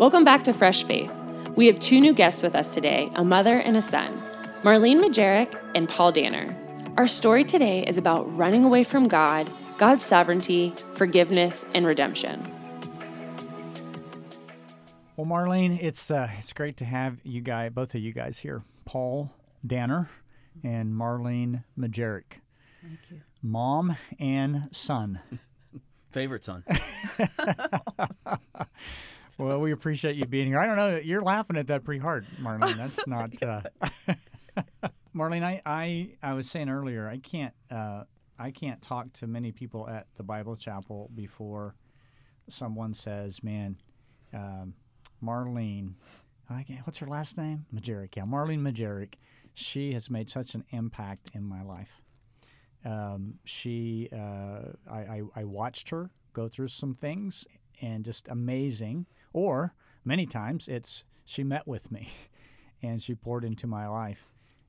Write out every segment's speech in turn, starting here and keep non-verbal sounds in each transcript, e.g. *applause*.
Welcome back to Fresh Faith. We have two new guests with us today a mother and a son, Marlene Majerick and Paul Danner. Our story today is about running away from God, God's sovereignty, forgiveness, and redemption. Well, Marlene, it's uh, it's great to have you guys, both of you guys here, Paul Danner and Marlene Majerick. Thank you. Mom and son. *laughs* Favorite son. *laughs* well, we appreciate you being here. I don't know, you're laughing at that pretty hard, Marlene. That's not. Uh... *laughs* Marlene, I, I I was saying earlier, I can't uh, I can't talk to many people at the Bible Chapel before someone says, "Man, um, Marlene, what's her last name? Majerick. Yeah, Marlene Majerick. She has made such an impact in my life. Um, she, uh, I, I, I watched her go through some things and just amazing. Or many times it's she met with me *laughs* and she poured into my life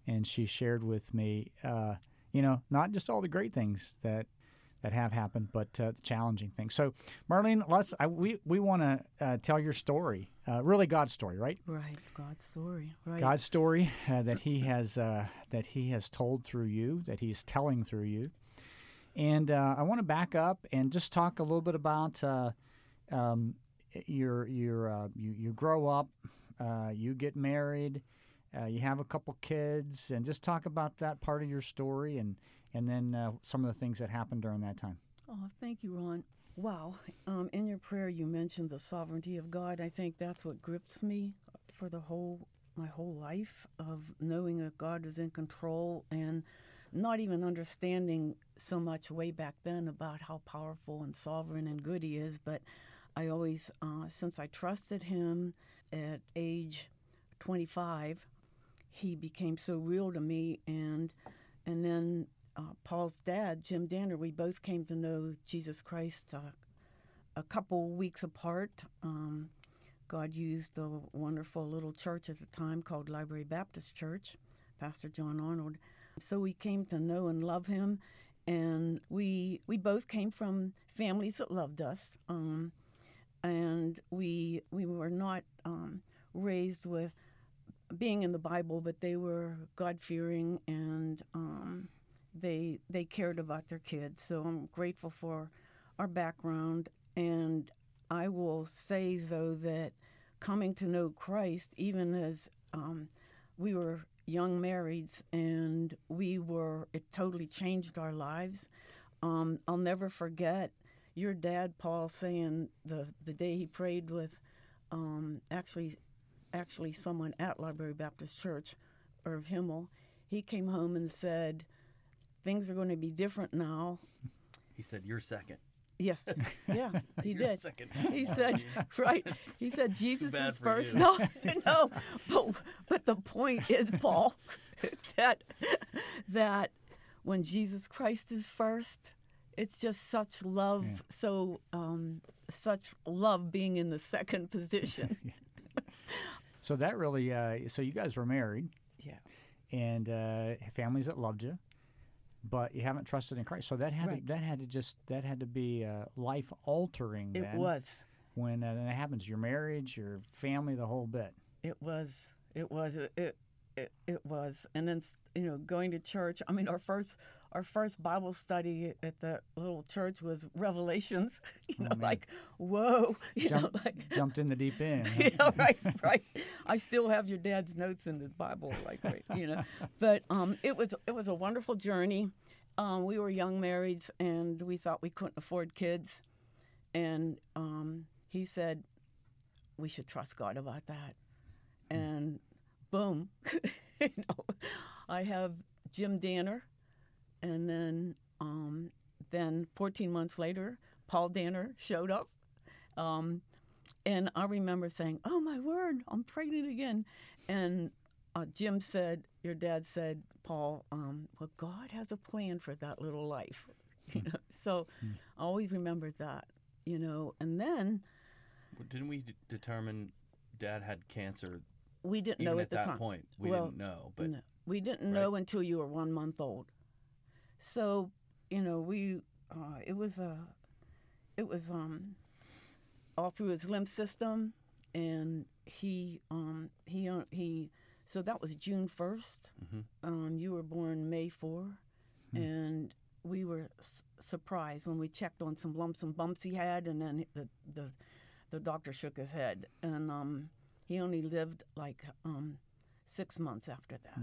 and she shared with me, uh, you know, not just all the great things that that have happened, but uh, challenging things. So, Marlene, let's I, we we want to uh, tell your story, uh, really God's story, right? Right, God's story, right? God's story uh, that He has uh, that He has told through you, that He's telling through you, and uh, I want to back up and just talk a little bit about um, your your you're you you grow up, you get married. you have a couple kids, and just talk about that part of your story and and then uh, some of the things that happened during that time. Oh, thank you, Ron. Wow. Um, in your prayer, you mentioned the sovereignty of God. I think that's what grips me for the whole my whole life of knowing that God is in control and not even understanding so much way back then about how powerful and sovereign and good He is. But I always, uh, since I trusted Him at age 25, He became so real to me, and and then uh, Paul's dad, Jim Danner, we both came to know Jesus Christ uh, a couple weeks apart. Um, God used a wonderful little church at the time called Library Baptist Church, Pastor John Arnold. So we came to know and love him, and we we both came from families that loved us, um, and we we were not um, raised with being in the Bible, but they were God fearing and um, they they cared about their kids. So I'm grateful for our background, and I will say though that coming to know Christ, even as um, we were young marrieds and we were, it totally changed our lives. Um, I'll never forget your dad, Paul, saying the the day he prayed with, um, actually, actually someone at Library Baptist Church, Irv Himmel. He came home and said things are going to be different now. He said, "You're second. Yes. *laughs* Yeah, he did. Second. He said, right. He said Jesus is first. You. *laughs* No, no. But but the point is, Paul, *laughs* that that when Jesus Christ is first, it's just such love. Yeah. So um, such love being in the second *laughs* position. so that really. Uh, so you guys were married. Yeah. And uh, families that loved you but you haven't trusted in Christ. So that had right. to, that had to just that had to be uh, life altering. It was when uh, that happens. Your marriage, your family, the whole bit. It was. It was. It. It, it was. And then you know going to church. I mean, our first our first Bible study at the little church was Revelations. *laughs* You oh, know, oh, like whoa, *laughs* you Jump, know, like *laughs* jumped in the deep end. Huh? yeah, right, right. I still have your dad's notes in the Bible, like right, you know. But um, it was it was a wonderful journey. Um, we were young marrieds, and we thought we couldn't afford kids, and um, he said we should trust God about that, hmm. and boom, you know, I have Jim Danner and then um, then 14 months later, Paul Danner showed up. Um, and I remember saying, "Oh my word, I'm pregnant again." And uh, Jim said, "Your dad said, Paul, um, well, God has a plan for that little life." you *laughs* know? So mm. I always remembered that, you know. And then, well, didn't we d- determine Dad had cancer? We didn't know at, at the that time. point. We well, didn't know, but no, we didn't right? know until you were one month old. So, you know, we uh, it was a it was um all through his lymph system and he um, he uh, he. So that was June 1st Um, you were born May 4, and we were s- surprised when we checked on some lumps and bumps he had, and then the the the doctor shook his head, and um, he only lived like um, six months after that.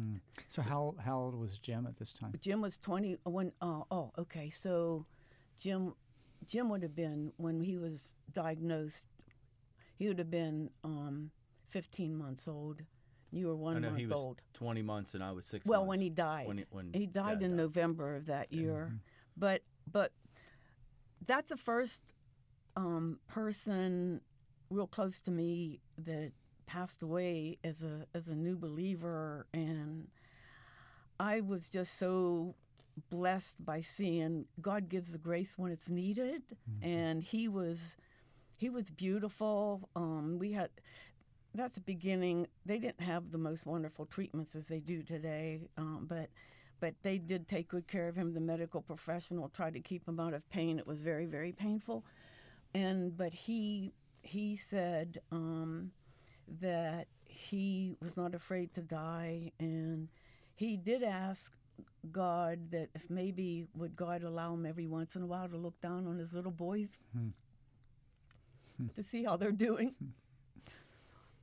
So how how old was Jim at this time? Jim was 20 when uh, oh okay so Jim Jim would have been when he was diagnosed he would have been um, 15 months old you were I one know month he was old 20 months and I was six. well months when he died When, he- when he died Dad in November of that year Mm-hmm. but but that's the first um, person real close to me that passed away as a as a new believer and I was just so blessed by seeing God gives the grace when it's needed and he was he was beautiful. Um, we had that's the beginning. They didn't have the most wonderful treatments as they do today um, but but they did take good care of him. The medical professional tried to keep him out of pain. It was very very painful. And but he he said um, that he was not afraid to die and he did ask God that if maybe would God allow him every once in a while to look down on his little boys to see how they're doing.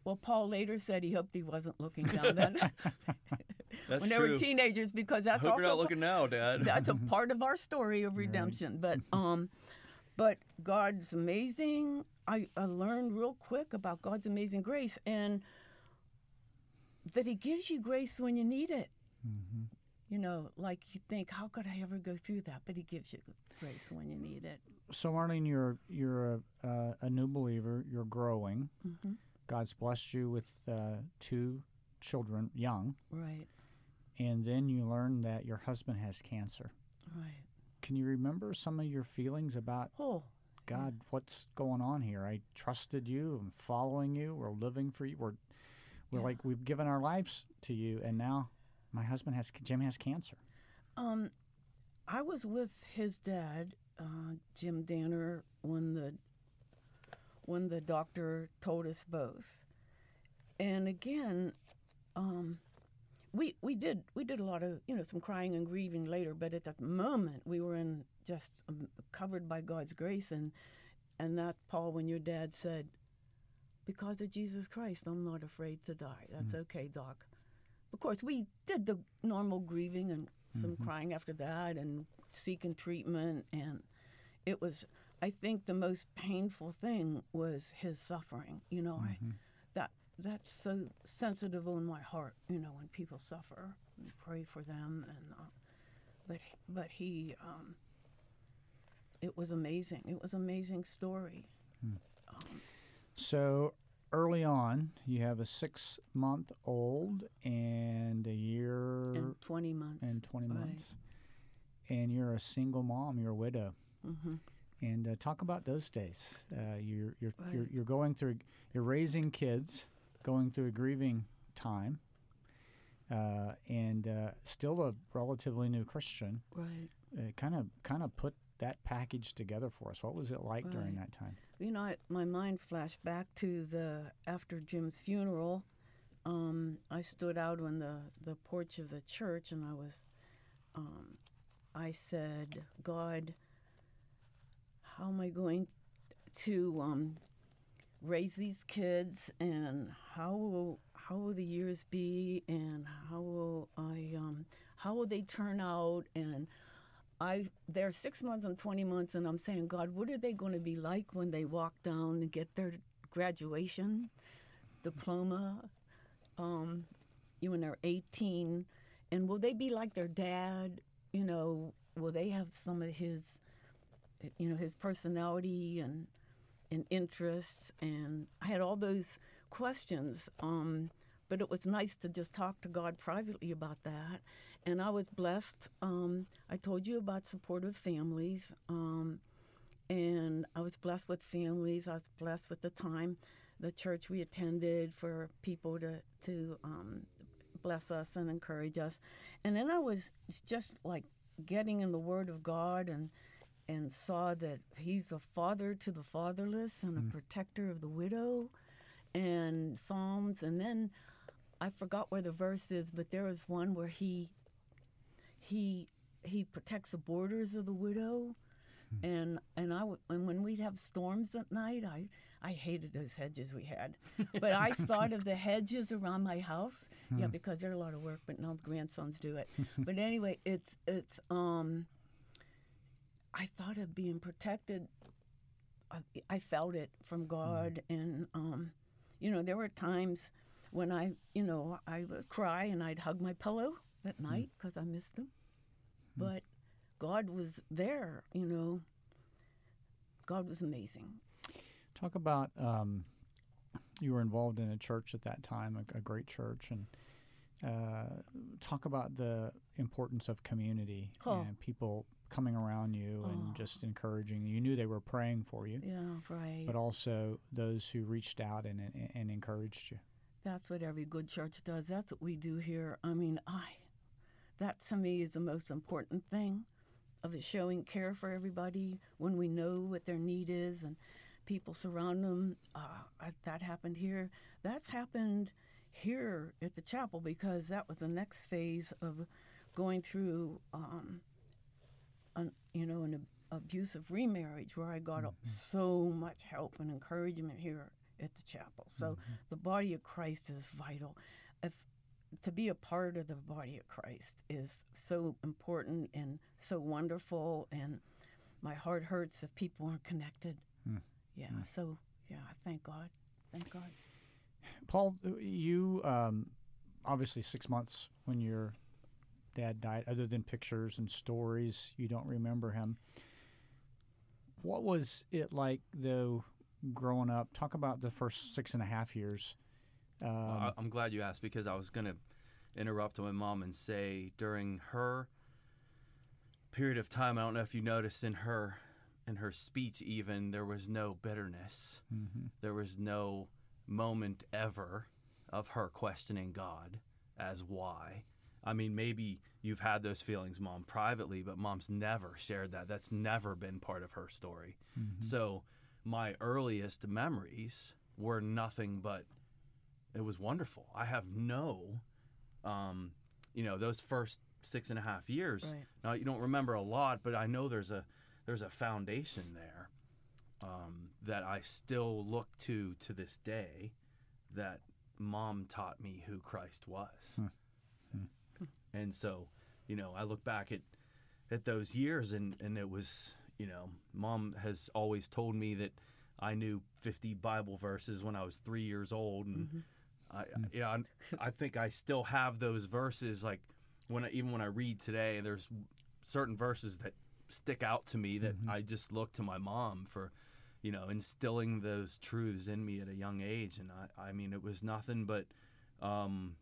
Well, Paul later said he hoped he wasn't looking down *laughs* then That's when they true. were teenagers because I that's hope also you're not looking now, Dad. that's a *laughs* part of our story of redemption. But *laughs* um, but God's amazing. I, I learned real quick about God's amazing grace and that He gives you grace when you need it. You know, like you think, how could I ever go through that? But He gives you grace when you need it. So Marlene, you're you're a, uh, a new believer. You're growing. Mm-hmm. God's blessed you with uh, two children, young, Right, and then you learn that your husband has cancer. right. Can you remember some of your feelings about Oh, God? What's going on here? I trusted you. I'm following you. We're living for you. We're we're Yeah. like we've given our lives to you, and now my husband has Jim has cancer. Um, I was with his dad, uh, Jim Danner, when the when the doctor told us both. And again, um, we we did we did a lot of you know some crying and grieving later, but at that moment we were in just um, covered by God's grace and and that Paul, when your dad said, "Because of Jesus Christ, I'm not afraid to die. That's mm. okay, Doc." Of course, we did the normal grieving and some mm-hmm. crying after that, and seeking treatment, and it was. I think the most painful thing was his suffering. You know, I, that that's so sensitive on my heart. You know, when people suffer, and pray for them, and uh, but but he, um, it was amazing. It was an amazing story. So early on, you have a six month old and a year in 20 months. and 20 Right. months. And you're a single mom, you're a widow. hmm And uh, talk about those days. Uh, you're, you're, you're, you're going through, you're raising kids, going through a grieving time, uh, and uh, still a relatively new Christian. Right. Kind of kind of put that package together for us. What was it like during that time? You know, I, my mind flashed back to the after Jim's funeral. Um, I stood out on the, the porch of the church and I was, um, I said, God, how am I going to um, raise these kids and how will how will the years be and how will I um, how will they turn out and I they're six months and twenty months, and I'm saying, God, what are they going to be like when they walk down and get their graduation diploma? Um, you when they're 18, and will they be like their dad? You know, will they have some of his, you know, his personality and and interests? And I had all those questions. Um, but it was nice to just talk to God privately about that. And I was blessed. Um, I told you about supportive families. Um, and I was blessed with families. I was blessed with the time, the church we attended for people to, to um, bless us and encourage us. And then I was just like getting in the Word of God and and saw that He's a father to the fatherless and a mm. protector of the widow and Psalms, and then I forgot where the verse is, but there was one where he he he protects the borders of the widow, hmm. and and I and when we'd have storms at night, I I hated those hedges we had, *laughs* but I thought of the hedges around my house, yeah, hmm. because they're a lot of work, but now the grandsons do it. but anyway, it's it's um. I thought of being protected. I, I felt it from God, and um, you know, there were times when I, you know, I would cry and I'd hug my pillow at night because I missed him. But God was there, you know. God was amazing. Talk about um, you were involved in a church at that time, a, a great church, and uh, talk about the importance of community Oh. and people coming around you Oh. and just encouraging you. You knew they were praying for you, Yeah, right. but also those who reached out and, and, and encouraged you. That's what every good church does. That's what we do here. I mean, I that to me is the most important thing of the showing care for everybody when we know what their need is and people surround them. Uh, that happened here. That's happened here at the chapel because that was the next phase of going through, um, an, you know, an abusive remarriage where I got mm-hmm. so much help and encouragement here at the chapel. So mm-hmm. the body of Christ is vital. If to be a part of the body of Christ is so important and so wonderful, and my heart hurts if people aren't connected. Hmm. Yeah. Hmm. So yeah, thank God. Thank God. Paul, you um, obviously six months when your dad died, other than pictures and stories, you don't remember him. What was it like, though, growing up? Talk about the first six and a half years. Um, Well, I'm glad you asked because I was going to interrupt my mom and say during her period of time, I don't know if you noticed in her in her speech even there was no bitterness. mhm. There was no moment ever of her questioning God as why. I mean, maybe you've had those feelings, mom, privately, but mom's never shared that. That's never been part of her story. So, my earliest memories were nothing but it was wonderful. I have no, um, you know, those first six and a half years. Right. Now you don't remember a lot, but I know there's a there's a foundation there um, that I still look to to this day. That mom taught me who Christ was, and so you know I look back at at those years, and and it was you know mom has always told me that I knew 50 Bible verses when I was three years old, and I you know I, I think I still have those verses. Like when I, even when I read today, there's certain verses that stick out to me that I just look to my mom for, you know, instilling those truths in me at a young age. And I, I mean, it was nothing but um,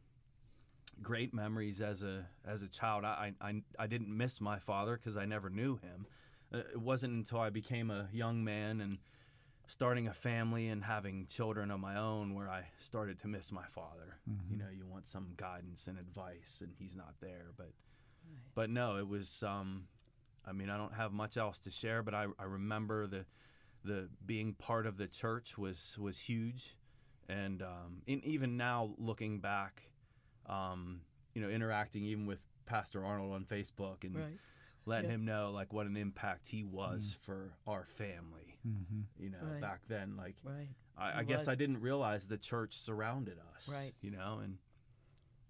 great memories as a as a child. I I, I didn't miss my father because I never knew him. Uh, it wasn't until I became a young man and starting a family and having children of my own where I started to miss my father. You know, you want some guidance and advice, and he's not there. But but no, it was. Um, I mean, I don't have much else to share, but I, I remember the the being part of the church was was huge, and um, in, even now looking back, um, you know, interacting even with Pastor Arnold on Facebook and Right. letting Yeah. him know like what an impact he was for our family. Mhm. You know, Right. back then, like Right. I, I guess. I didn't realize the church surrounded us. Right. You know, and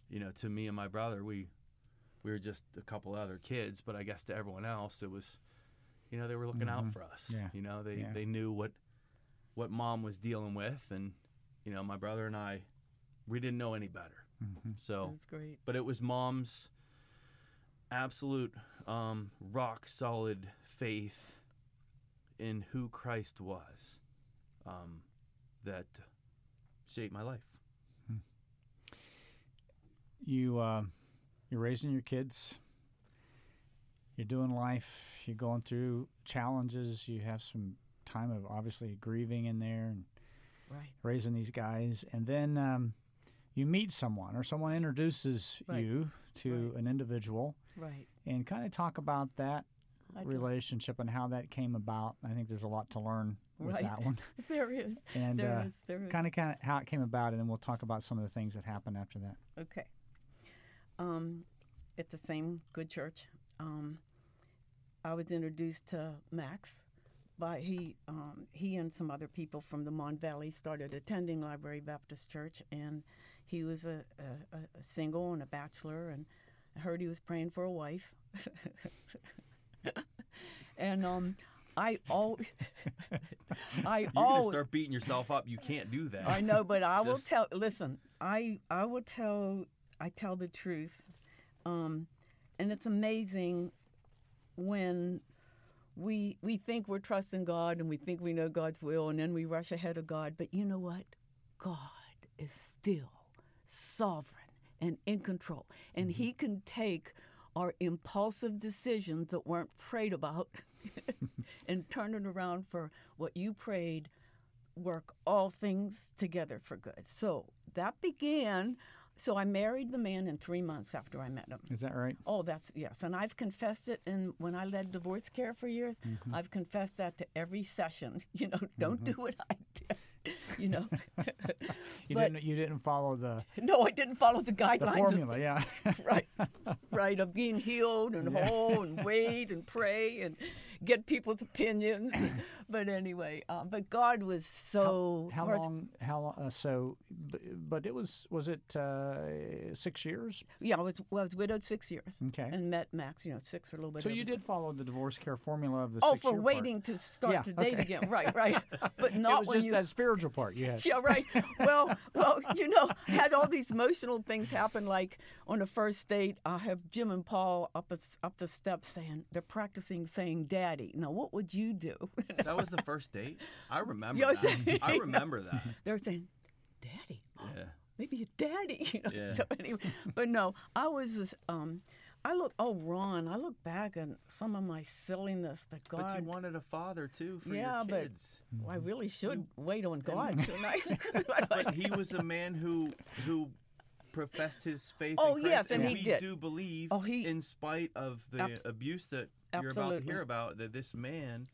you know, to me and my brother, we we were just a couple other kids, but I guess to everyone else, it was, you know, they were looking out Mhm. for us. Yeah. You know, they Yeah. they knew what what mom was dealing with, and you know, my brother and I, we didn't know any better. Mhm. So That's great. but it was mom's absolute um, rock solid faith in who Christ was um, that shaped my life. You uh, you're raising your kids. You're doing life. You're going through challenges. You have some time of obviously grieving in there and Right. raising these guys, and then um, you meet someone or someone introduces Right. you to Right. an individual, Right. and kind of talk about that I relationship and how that came about. I think there's a lot to learn with Right. that one, *laughs* there is. and There uh, is, there is. kind of kind of how it came about, and then we'll talk about some of the things that happened after that. Okay. Um, at the same good church, um, I was introduced to Max. By he, um, he and some other people from the Mon Valley started attending Library Baptist Church, and he was a, a, a single and a bachelor, and I heard he was praying for a wife. *laughs* and um, I all, *laughs* I always start beating yourself up. You can't do that. I know, but I will tell. Listen, I I will tell. I tell the truth, um, and it's amazing when we we think we're trusting God and we think we know God's will, and then we rush ahead of God. But you know what? God is still sovereign and in control, and He can take our impulsive decisions that weren't prayed about *laughs* and turn it around for what you prayed work all things together for good. So that began. So I married the man in three months after I met him. Is that right? Oh, that's yes, and I've confessed it. And when I led divorce care for years, Mm-hmm. I've confessed that to every session. *laughs* You know, don't do what I did. *laughs* You know, *laughs* You But- didn't. You didn't follow the *laughs* no, I didn't follow the the guidelines. of- formula. Yeah. right, right, of being healed and whole and wait and pray and get people's opinions. *coughs* but anyway, uh, but God was so How merc- long? How long? Uh, so, but it was. Was it uh, six years? Yeah, I was well, I was widowed six years. Okay. And met Max, you know, six or a little bit. So you six. did follow the divorce care formula of the. Oh, for part. waiting to start Yeah, to date okay. again, right, right. *laughs* But It not was when just you. that spiritual part Yeah. Yeah, right. *laughs* Well, well, you know, had all these emotional things happen. Like on the first date, I have Jim and Paul up a, up the steps saying they're practicing saying "Daddy." Now, what would you do? That was the first date. I remember I that. I remember that. *laughs* They were saying, "Daddy." Yeah. maybe a daddy. You know? Yeah. So anyway, but no, I was. This, um, I look. Oh, Ron, I look back at some of my silliness, but God. But you wanted a father too for Yeah, your but- kids. well, I really should wait on God, shouldn't I? *laughs* *laughs* But he was a man who who professed his faith Oh, in Christ, yes, and and he we did. do believe, Oh, he- in spite of the Abs- abuse that you're about to hear about, that this man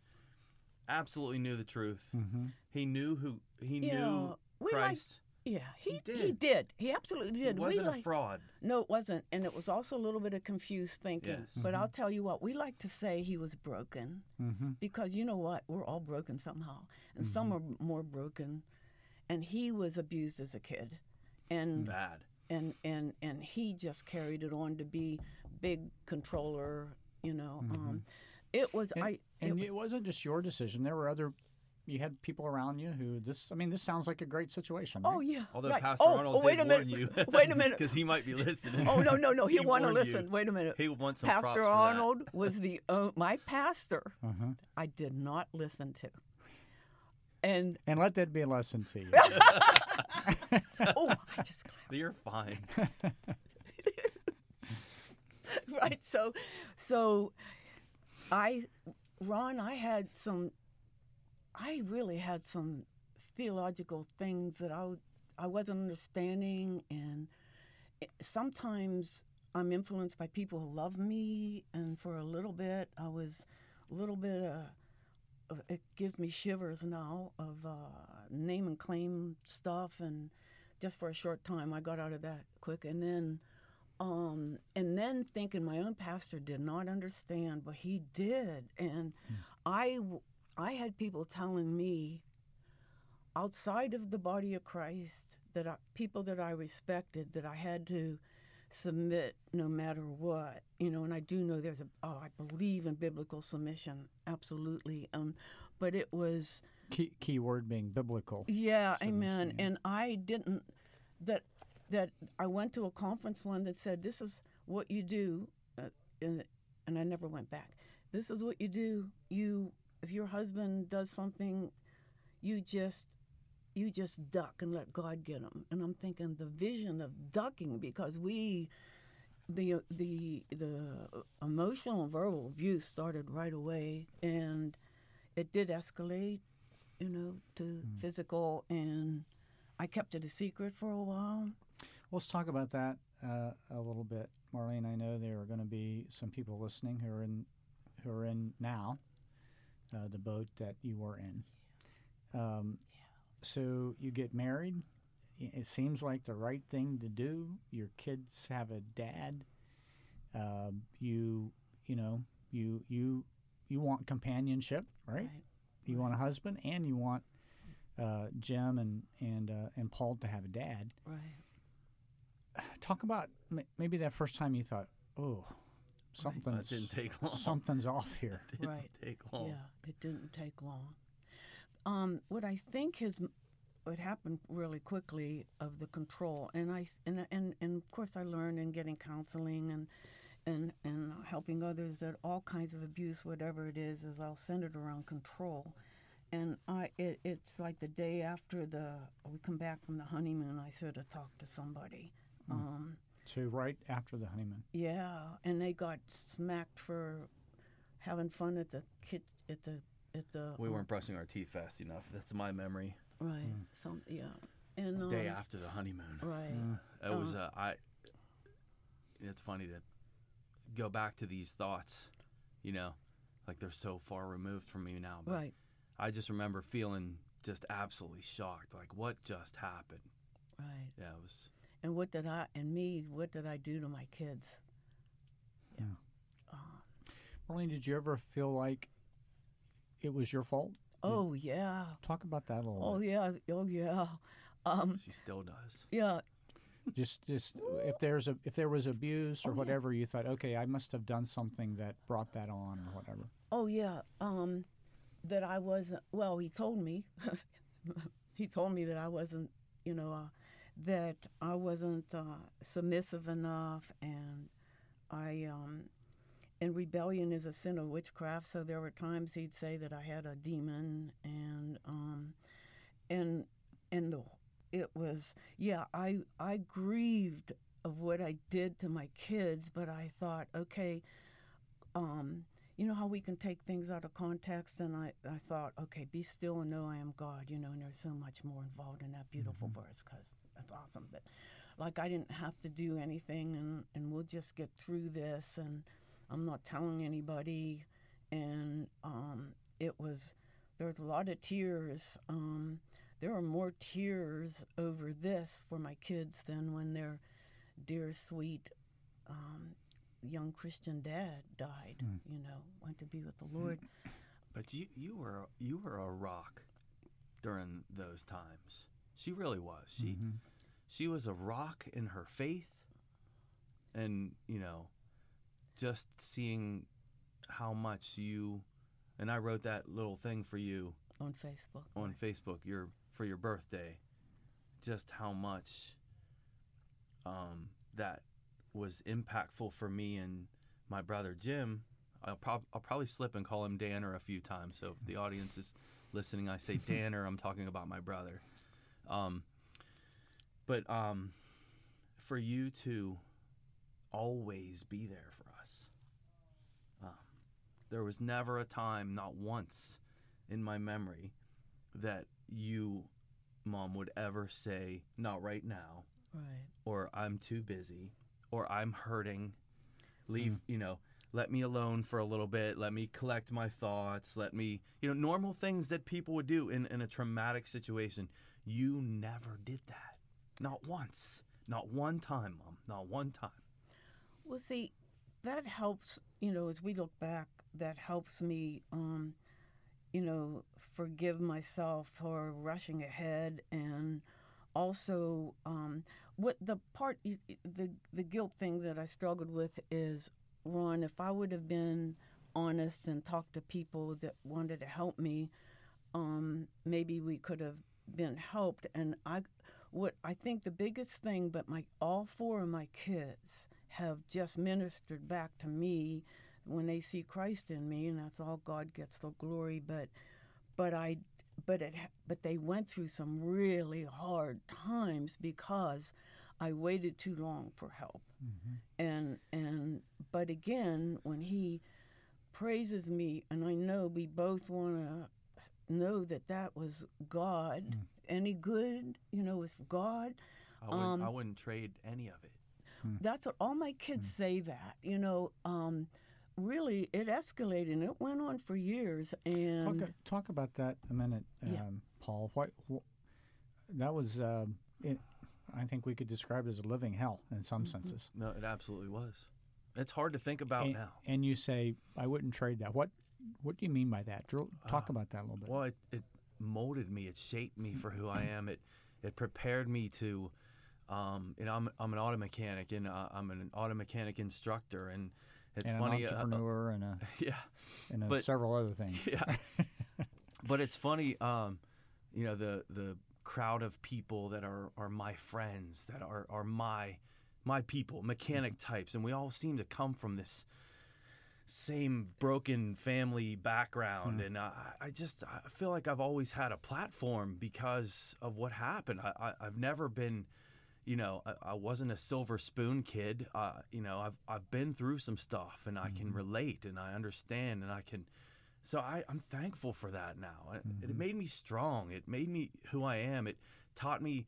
absolutely knew the truth. Mm-hmm. He knew who he knew we like- Christ. yeah, he, He He did. did. He absolutely did. wasn't we a like, fraud. No, it wasn't, and it was also a little bit of confused thinking. Yes. But I'll tell you what, we like to say he was broken Mm-hmm. because you know what, we're all broken somehow, and some are more broken. And he was abused as a kid, and Bad. and and and he just carried it on to be big controller. You know, um, it was And, I. and it was, it wasn't just your decision. There were other. You had people around you who this. I mean, this sounds like a great situation. oh yeah. Although right. Pastor oh, Arnold oh, wait did a minute. warn you. *laughs* wait a minute. *laughs* Because he might be listening. Oh no no no! He, *laughs* He want to warned you. listen. Wait a minute. He wants some Pastor props for that. Arnold was the uh, my pastor. Uh-huh. I did not listen to, and And let that be a lesson to you. oh, I just You're fine. *laughs* right. So, so I, Ron, I had some. I really had some theological things that I I wasn't understanding, and sometimes I'm influenced by people who love me, and for a little bit I was a little bit. Uh, it gives me shivers now of uh, name and claim stuff, and just for a short time I got out of that quick, and then um, and then thinking my own pastor did not understand, but he did, and I, I had people telling me outside of the body of Christ that I, people that I respected that I had to submit no matter what, you know, and I do know there's a oh I believe in biblical submission absolutely, um, but it was. key, key word being biblical. Yeah, amen. Submission, yeah. And I didn't that that I went to a conference one that said this is what you do, uh, and and I never went back. This is what you do. You if your husband does something, you just you just duck and let God get him. And I'm thinking the vision of ducking because we the the the emotional and verbal abuse started right away and it did escalate you know to physical and i kept it a secret for a while Let's talk about that uh, a little bit, Marlene. I know there are going to be some people listening who are in who are in now uh, the boat that you were in, Um, So you get married. It seems like the right thing to do. Your kids have a dad. Uh, you you know you you you want companionship, right? You want a husband, and you want uh, Jim and and uh, and Paul to have a dad. Right. *sighs* Talk about maybe that first time you thought, oh, That something's didn't take long. something's off here. *laughs* didn't Right. take long. Yeah, it didn't take long. Um, what I think has what happened really quickly of the control, and I and and and of course I learned in getting counseling and and and helping others that all kinds of abuse, whatever it is, is all centered around control. And I, it, it's like the day after the we come back from the honeymoon, I sort of talk to somebody. Um, So right after the honeymoon. yeah, and they got smacked for having fun at the kit at the at the We um, weren't brushing our teeth fast enough. That's my memory. right some yeah and um, Day after the honeymoon. right It was uh, I. It's funny to go back to these thoughts, you know, like they're so far removed from me now. But right I just remember feeling just absolutely shocked. Like, what just happened? right Yeah, it was. And what did I and me what did I do to my kids Yeah. Um Marlene, did you ever feel like it was your fault? oh yeah Talk about that a little oh bit. yeah oh yeah um She still does. yeah Just, just if there's a if there was abuse or Oh, yeah. whatever, you thought, okay, I must have done something that brought that on or whatever. oh yeah um that I wasn't well he told me *laughs* he told me that I wasn't you know uh, that I wasn't uh, submissive enough and I um and rebellion is a sin of witchcraft. So there were times he'd say that I had a demon and um and and it was yeah I I grieved of what I did to my kids but I thought okay um you know how we can take things out of context? And I, I thought okay be still and know i am god you know and there's so much more involved in that beautiful verse because that's awesome. But like i didn't have to do anything and, and we'll just get through this and i'm not telling anybody. And um, it was there's a lot of tears um, there are more tears over this for my kids than when their dear sweet um, young Christian dad died. You know, went to be with the Lord. But you, you were you were a rock during those times. She really was. She she was a rock in her faith, and you know, just seeing how much you and I wrote that little thing for you on Facebook. on Facebook your for your birthday, just how much um, that was impactful for me and my brother Jim. I'll, prob- I'll probably slip and call him Danner a few times. So if the audience is listening, I say Danner, I'm talking about my brother. Um, but um, for you to always be there for us, um, there was never a time, not once in my memory, that you, mom, would ever say, not right now, Right. or I'm too busy, or I'm hurting. Leave, you know, let me alone for a little bit. Let me collect my thoughts. Let me, you know, normal things that people would do in, in a traumatic situation. You never did that. Not once. Not one time, mom. Not one time. Well, see, that helps. You know, as we look back, that helps me. Um, you know, forgive myself for rushing ahead, and also um, what the part the the guilt thing that I struggled with is Ron. If I would have been honest and talked to people that wanted to help me, um, maybe we could have been helped. And I, what I think the biggest thing, but my all four of my kids have just ministered back to me when they see Christ in me, and that's all God gets the glory. But, but I, but it, but they went through some really hard times because I waited too long for help. And and but again, when he praises me, and I know we both want to know that that was God. Any good, you know, is God. I wouldn't, Um, I wouldn't trade any of it. That's what all my kids say. That you know, um, really it escalated and it went on for years and Talk, talk about that a minute, um, Yeah. Paul. What, wh- that was, uh, it, I think we could describe it as a living hell in some Mm-hmm. senses. No, it absolutely was. It's hard to think about and, now. and you say, I wouldn't trade that. What What do you mean by that? Drill, talk Uh, about that a little bit. Well, it, it molded me. It shaped me for who I am. It it prepared me to. Um, and I'm I'm an auto mechanic and uh, I'm an auto mechanic instructor and it's and funny. an uh, uh, entrepreneur and, a, *laughs* yeah, and a but- several other things. *laughs* yeah. *laughs* but it's funny. Um, you know the the crowd of people that are are my friends that are are my my people, mechanic types, and we all seem to come from this same broken family background and I, I just I feel like I've always had a platform because of what happened I, I, I've never been you know I, I wasn't a silver spoon kid. Uh, you know I've, I've been through some stuff and I can relate and I understand and I can so I, I'm thankful for that now. It, it made me strong. It made me who I am. It taught me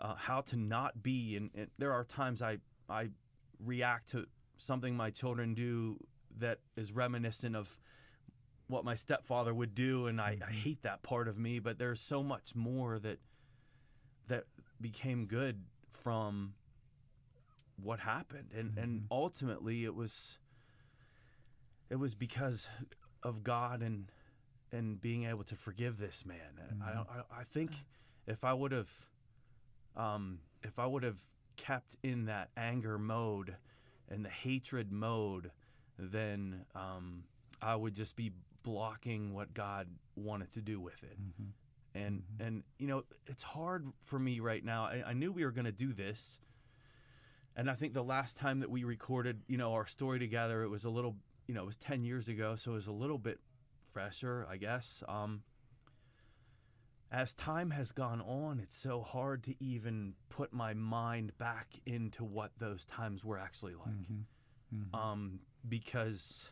uh, how to not be and, and there are times I, I react to something my children do that is reminiscent of what my stepfather would do and I, I hate that part of me but there's so much more that that became good from what happened. And and ultimately it was it was because of God and and being able to forgive this man. And I, I I think if I would have um if I would have kept in that anger mode and the hatred mode then um, I would just be blocking what God wanted to do with it. And and you know it's hard for me right now. I, I knew we were going to do this, and I think the last time that we recorded, you know, our story together, it was a little, you know, it was ten years ago, so it was a little bit fresher, I guess. Um, as time has gone on, it's so hard to even put my mind back into what those times were actually like. Um, because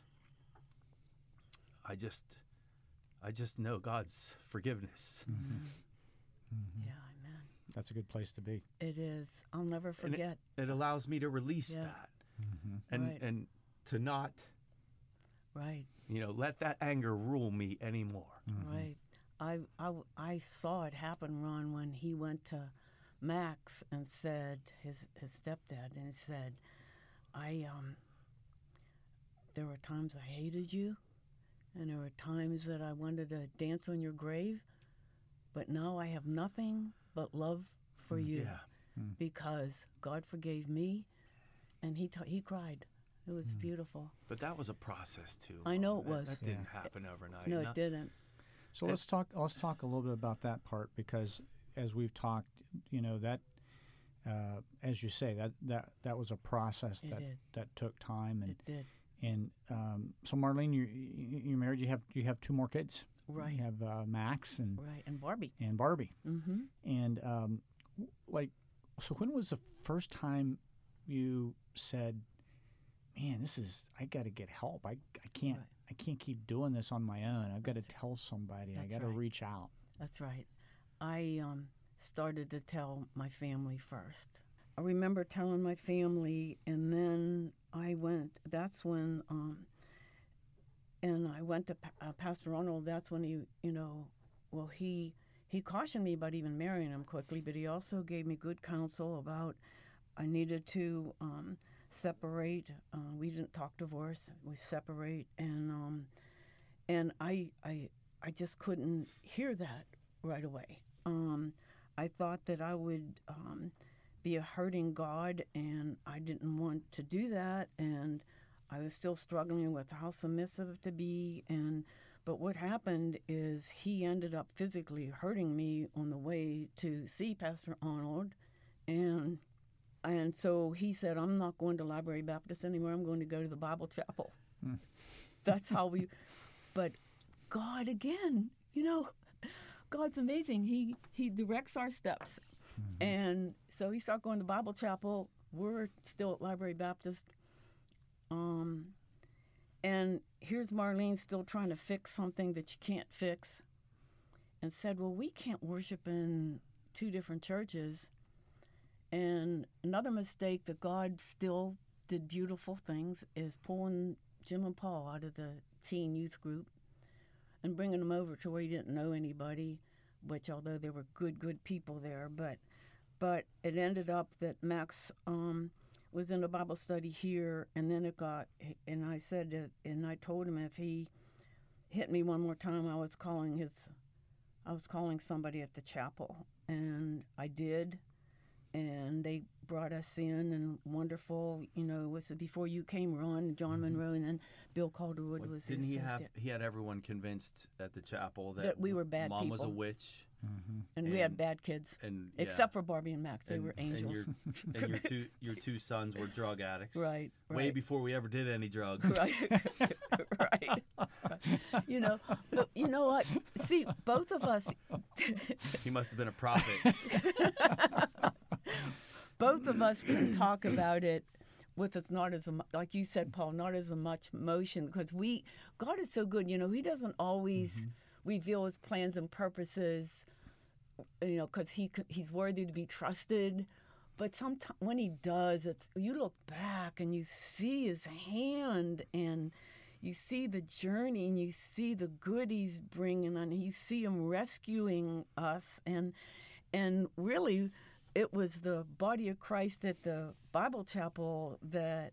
I just I just know God's forgiveness. Mm-hmm. Mm-hmm. yeah amen That's a good place to be. it is i'll never And it- forget It allows me to release Yeah. that mm-hmm. and Right. and to not right you know let that anger rule me anymore. Right. I, I, w- I saw it happen, Ron, when he went to Max and said, his, his stepdad, and said, I, um, there were times I hated you, and there were times that I wanted to dance on your grave, but now I have nothing but love for mm, you Yeah. Mm. because God forgave me, and he, t- he cried. It was mm. beautiful. But that was a process too. I know Mom. it That- was. That, didn't happen overnight. No, it didn't. So let's talk. Let's talk a little bit about that part because, as we've talked, you know that, uh, as you say, that that that was a process It that did. that took time and It did. And um, so Marlene, you you're married. You have you have two more kids. Right. You have uh, Max and Right. And Barbie. and Barbie. Mm-hmm. And um, like, so when was the first time you said, "Man, this is I got to get help. I I can't Right. I can't keep doing this on my own. I've got to tell somebody. I got to right. reach out." That's right. I um, started to tell my family first. I remember telling my family, and then I went. That's when, um, and I went to uh, Pastor Arnold. That's when he, you know, well, he he cautioned me about even marrying him quickly, but he also gave me good counsel about I needed to um, separate. Uh, we didn't talk divorce. We separate, and um, and I I I just couldn't hear that right away. Um, I thought that I would um, be a hurting God, and I didn't want to do that. And I was still struggling with how submissive to be. And but what happened is he ended up physically hurting me on the way to see Pastor Arnold, and and so he said, "I'm not going to Library Baptist anymore. I'm going to go to the Bible Chapel." Hmm. That's how we. *laughs* But God again, you know, God's amazing. He he directs our steps, mm-hmm. and so he started going to Bible Chapel. We're still at Library Baptist. Um, and here's Marlene still trying to fix something that you can't fix, and said, "Well, we can't worship in two different churches." And another mistake that God still did beautiful things is pulling Jim and Paul out of the teen youth group and bringing them over to where he didn't know anybody, which although there were good, good people there, but but it ended up that Max um, was in a Bible study here, and then it got, and I said, that, and I told him if he hit me one more time, I was calling his, I was calling somebody at the chapel, and I did, and they brought us in and wonderful. You know, was it before you came, Ron, John Monroe, and then Bill Calderwood Well, was. didn't his he have? He had everyone convinced at the chapel that, That we were bad Mom was a people. Witch, And we had bad kids, and yeah, except for Barbie and Max. They and, were angels. And your, and *laughs* your two your two sons were drug addicts. right, right. Way before we ever did any drugs. *laughs* right *laughs* right you know but you know what see both of us he must have been a prophet. both of us can talk about it with us not as a, like you said paul not as a much motion because we god is so good you know he doesn't always mm-hmm. Reveal his plans and purposes you know because he he's worthy to be trusted. But sometimes when he does it's you look back and you see his hand and you see the journey and you see the good he's bringing and you see him rescuing us. And and really it was the body of christ at the bible chapel that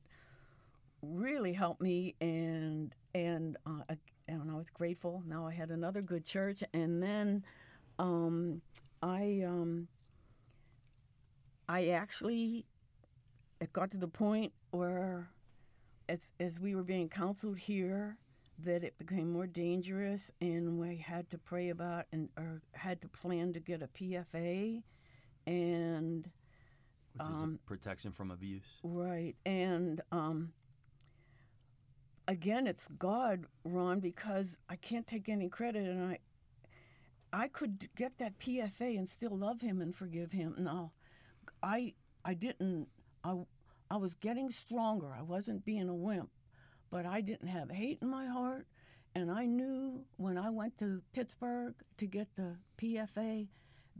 really helped me and and uh, I- and I was grateful. Now I had another good church, and then um, I um, I actually it got to the point where as as we were being counseled here that it became more dangerous and we had to pray about and or had to plan to get a PFA and Which is a protection from abuse. Right. And um, again, it's God, Ron, because I can't take any credit, and I, I could get that PFA and still love him and forgive him. No, I, I didn't. I, I was getting stronger. I wasn't being a wimp, but I didn't have hate in my heart, and I knew when I went to Pittsburgh to get the PFA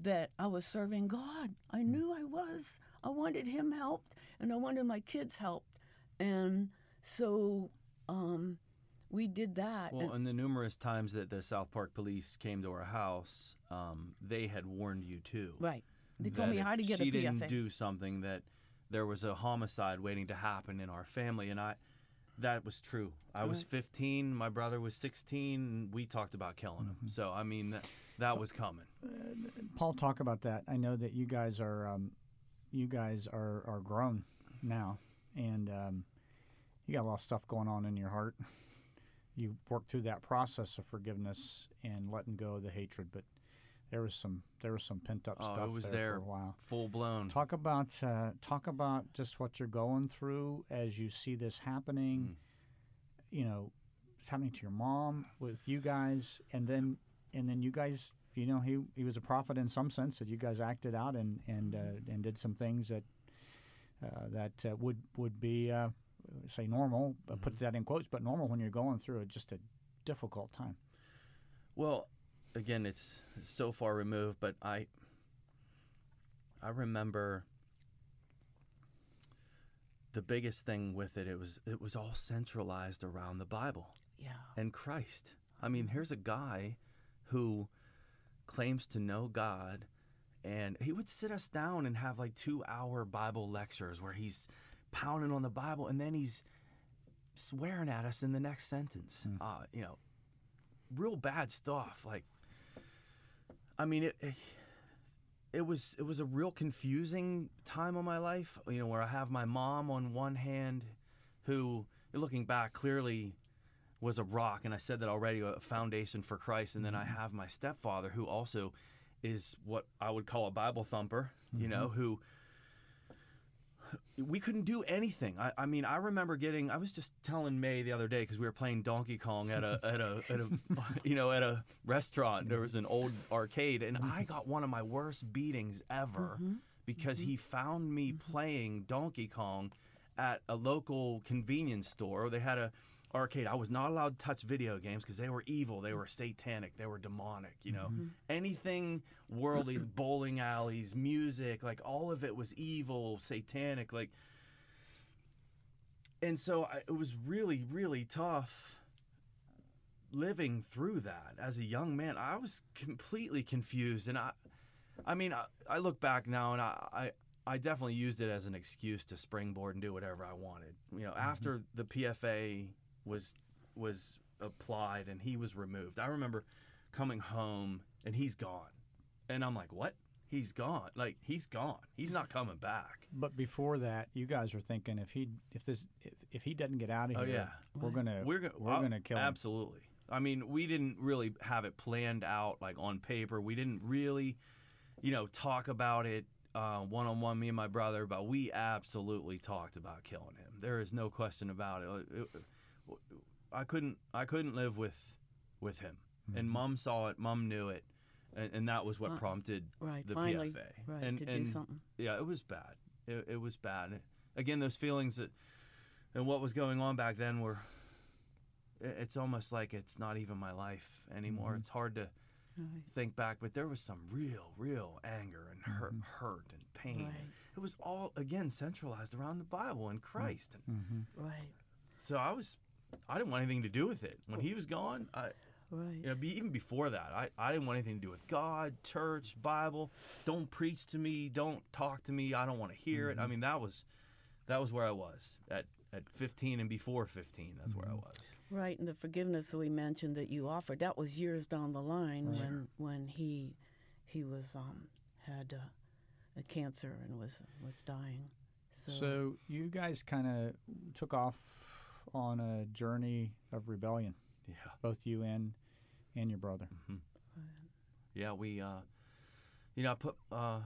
that I was serving God. I mm. knew I was. I wanted Him helped, and I wanted my kids helped, and so um, we did that. Well, and- and the numerous times that the South Park police came to our house, um, they had warned you too. right. They told me how to get she a PFA. didn't do something that there was a homicide waiting to happen in our family, and I. That was true. I was 15. My brother was 16. And we talked about killing him. Mm-hmm. So I mean, that, that was coming. Paul, talk about that. I know that you guys are, um, you guys are, are grown now, and um, you got a lot of stuff going on in your heart. You worked through that process of forgiveness and letting go of the hatred, but there was some there was some pent up Oh, stuff it was there, there, for a while. full blown. Talk about uh, talk about just what you're going through as you see this happening. Mm. You know, it's happening to your mom with you guys, and then and then you guys. You know, he he was a prophet in some sense that you guys acted out and and uh, and did some things that uh, that uh, would would be uh, say normal. uh Put that in quotes, but normal when you're going through a, just a difficult time. Well, again, it's, it's so far removed, but I I remember the biggest thing with it. It was it was all centralized around the Bible yeah. and Christ. I mean, here's a guy who claims to know God, and he would sit us down and have like two hour Bible lectures where he's pounding on the Bible, and then he's swearing at us in the next sentence. Hmm. Uh, you know, real bad stuff. Like, I mean, it, it it was it was a real confusing time of my life. You know, where I have my mom on one hand, who, looking back, clearly was a rock, and I said that already, a foundation for Christ. And then I mm-hmm. have my stepfather, who also is what I would call a Bible thumper. You know, mm-hmm. who we couldn't do anything. I, I mean, I remember getting. I was just telling May the other day because we were playing Donkey Kong at a *laughs* at a at a *laughs* you know at a restaurant. There was an old arcade, and I mm-hmm. got one of my worst beatings ever mm-hmm. because mm-hmm. he found me playing Donkey Kong at a local convenience store. They had a arcade. I was not allowed to touch video games because they were evil. They were satanic. They were demonic. You know, mm-hmm. anything worldly, *clears throat* bowling alleys, music, like all of it was evil, satanic. Like and so I, it was really really tough living through that as a young man i was completely confused and i i mean i, I look back now and I, I i definitely used it as an excuse to springboard and do whatever i wanted you know mm-hmm. after the pfa was was applied and he was removed. I remember coming home and he's gone. And i'm like what? He's gone. Like he's gone. He's not coming back. But before that, you guys were thinking if he if this if, if he doesn't get out of here, Oh, here, yeah. we're gonna we're gonna we're gonna kill him. absolutely. I mean we didn't really have it planned out like on paper. We didn't really you know talk about it uh, one-on-one me and my brother but we absolutely talked about killing him. There is no question about it. It- it- i couldn't i couldn't live with with him and Mm-hmm. mom saw it mom knew it and, and that was what Uh, prompted Right. the finally, pfa right and, to and do something. yeah, it was bad. It, it was bad. Again, those feelings that, and what was going on back then were. i- It's almost like it's not even my life anymore. Mhm. It's hard to Right. think back, but there was some real, real anger and hurt, hurt and pain. Right. It was all again centralized around the Bible and Christ. And Mm-hmm. Right. so I was, I didn't want anything to do with it. When he was gone, I, Right. you know, be, even before that, I, I didn't want anything to do with God, church, Bible. Don't preach to me. Don't talk to me. I don't want to hear it. I mean, that was that was where I was at at 15 and before 15. That's where I was. Right, and the forgiveness that we mentioned that you offered, that was years down the line Right. when when he he was um had uh, a cancer and was was dying. So, So you guys kind of took off on a journey of rebellion, Yeah. both you and and your brother. Yeah, we, uh, you know, I put uh, a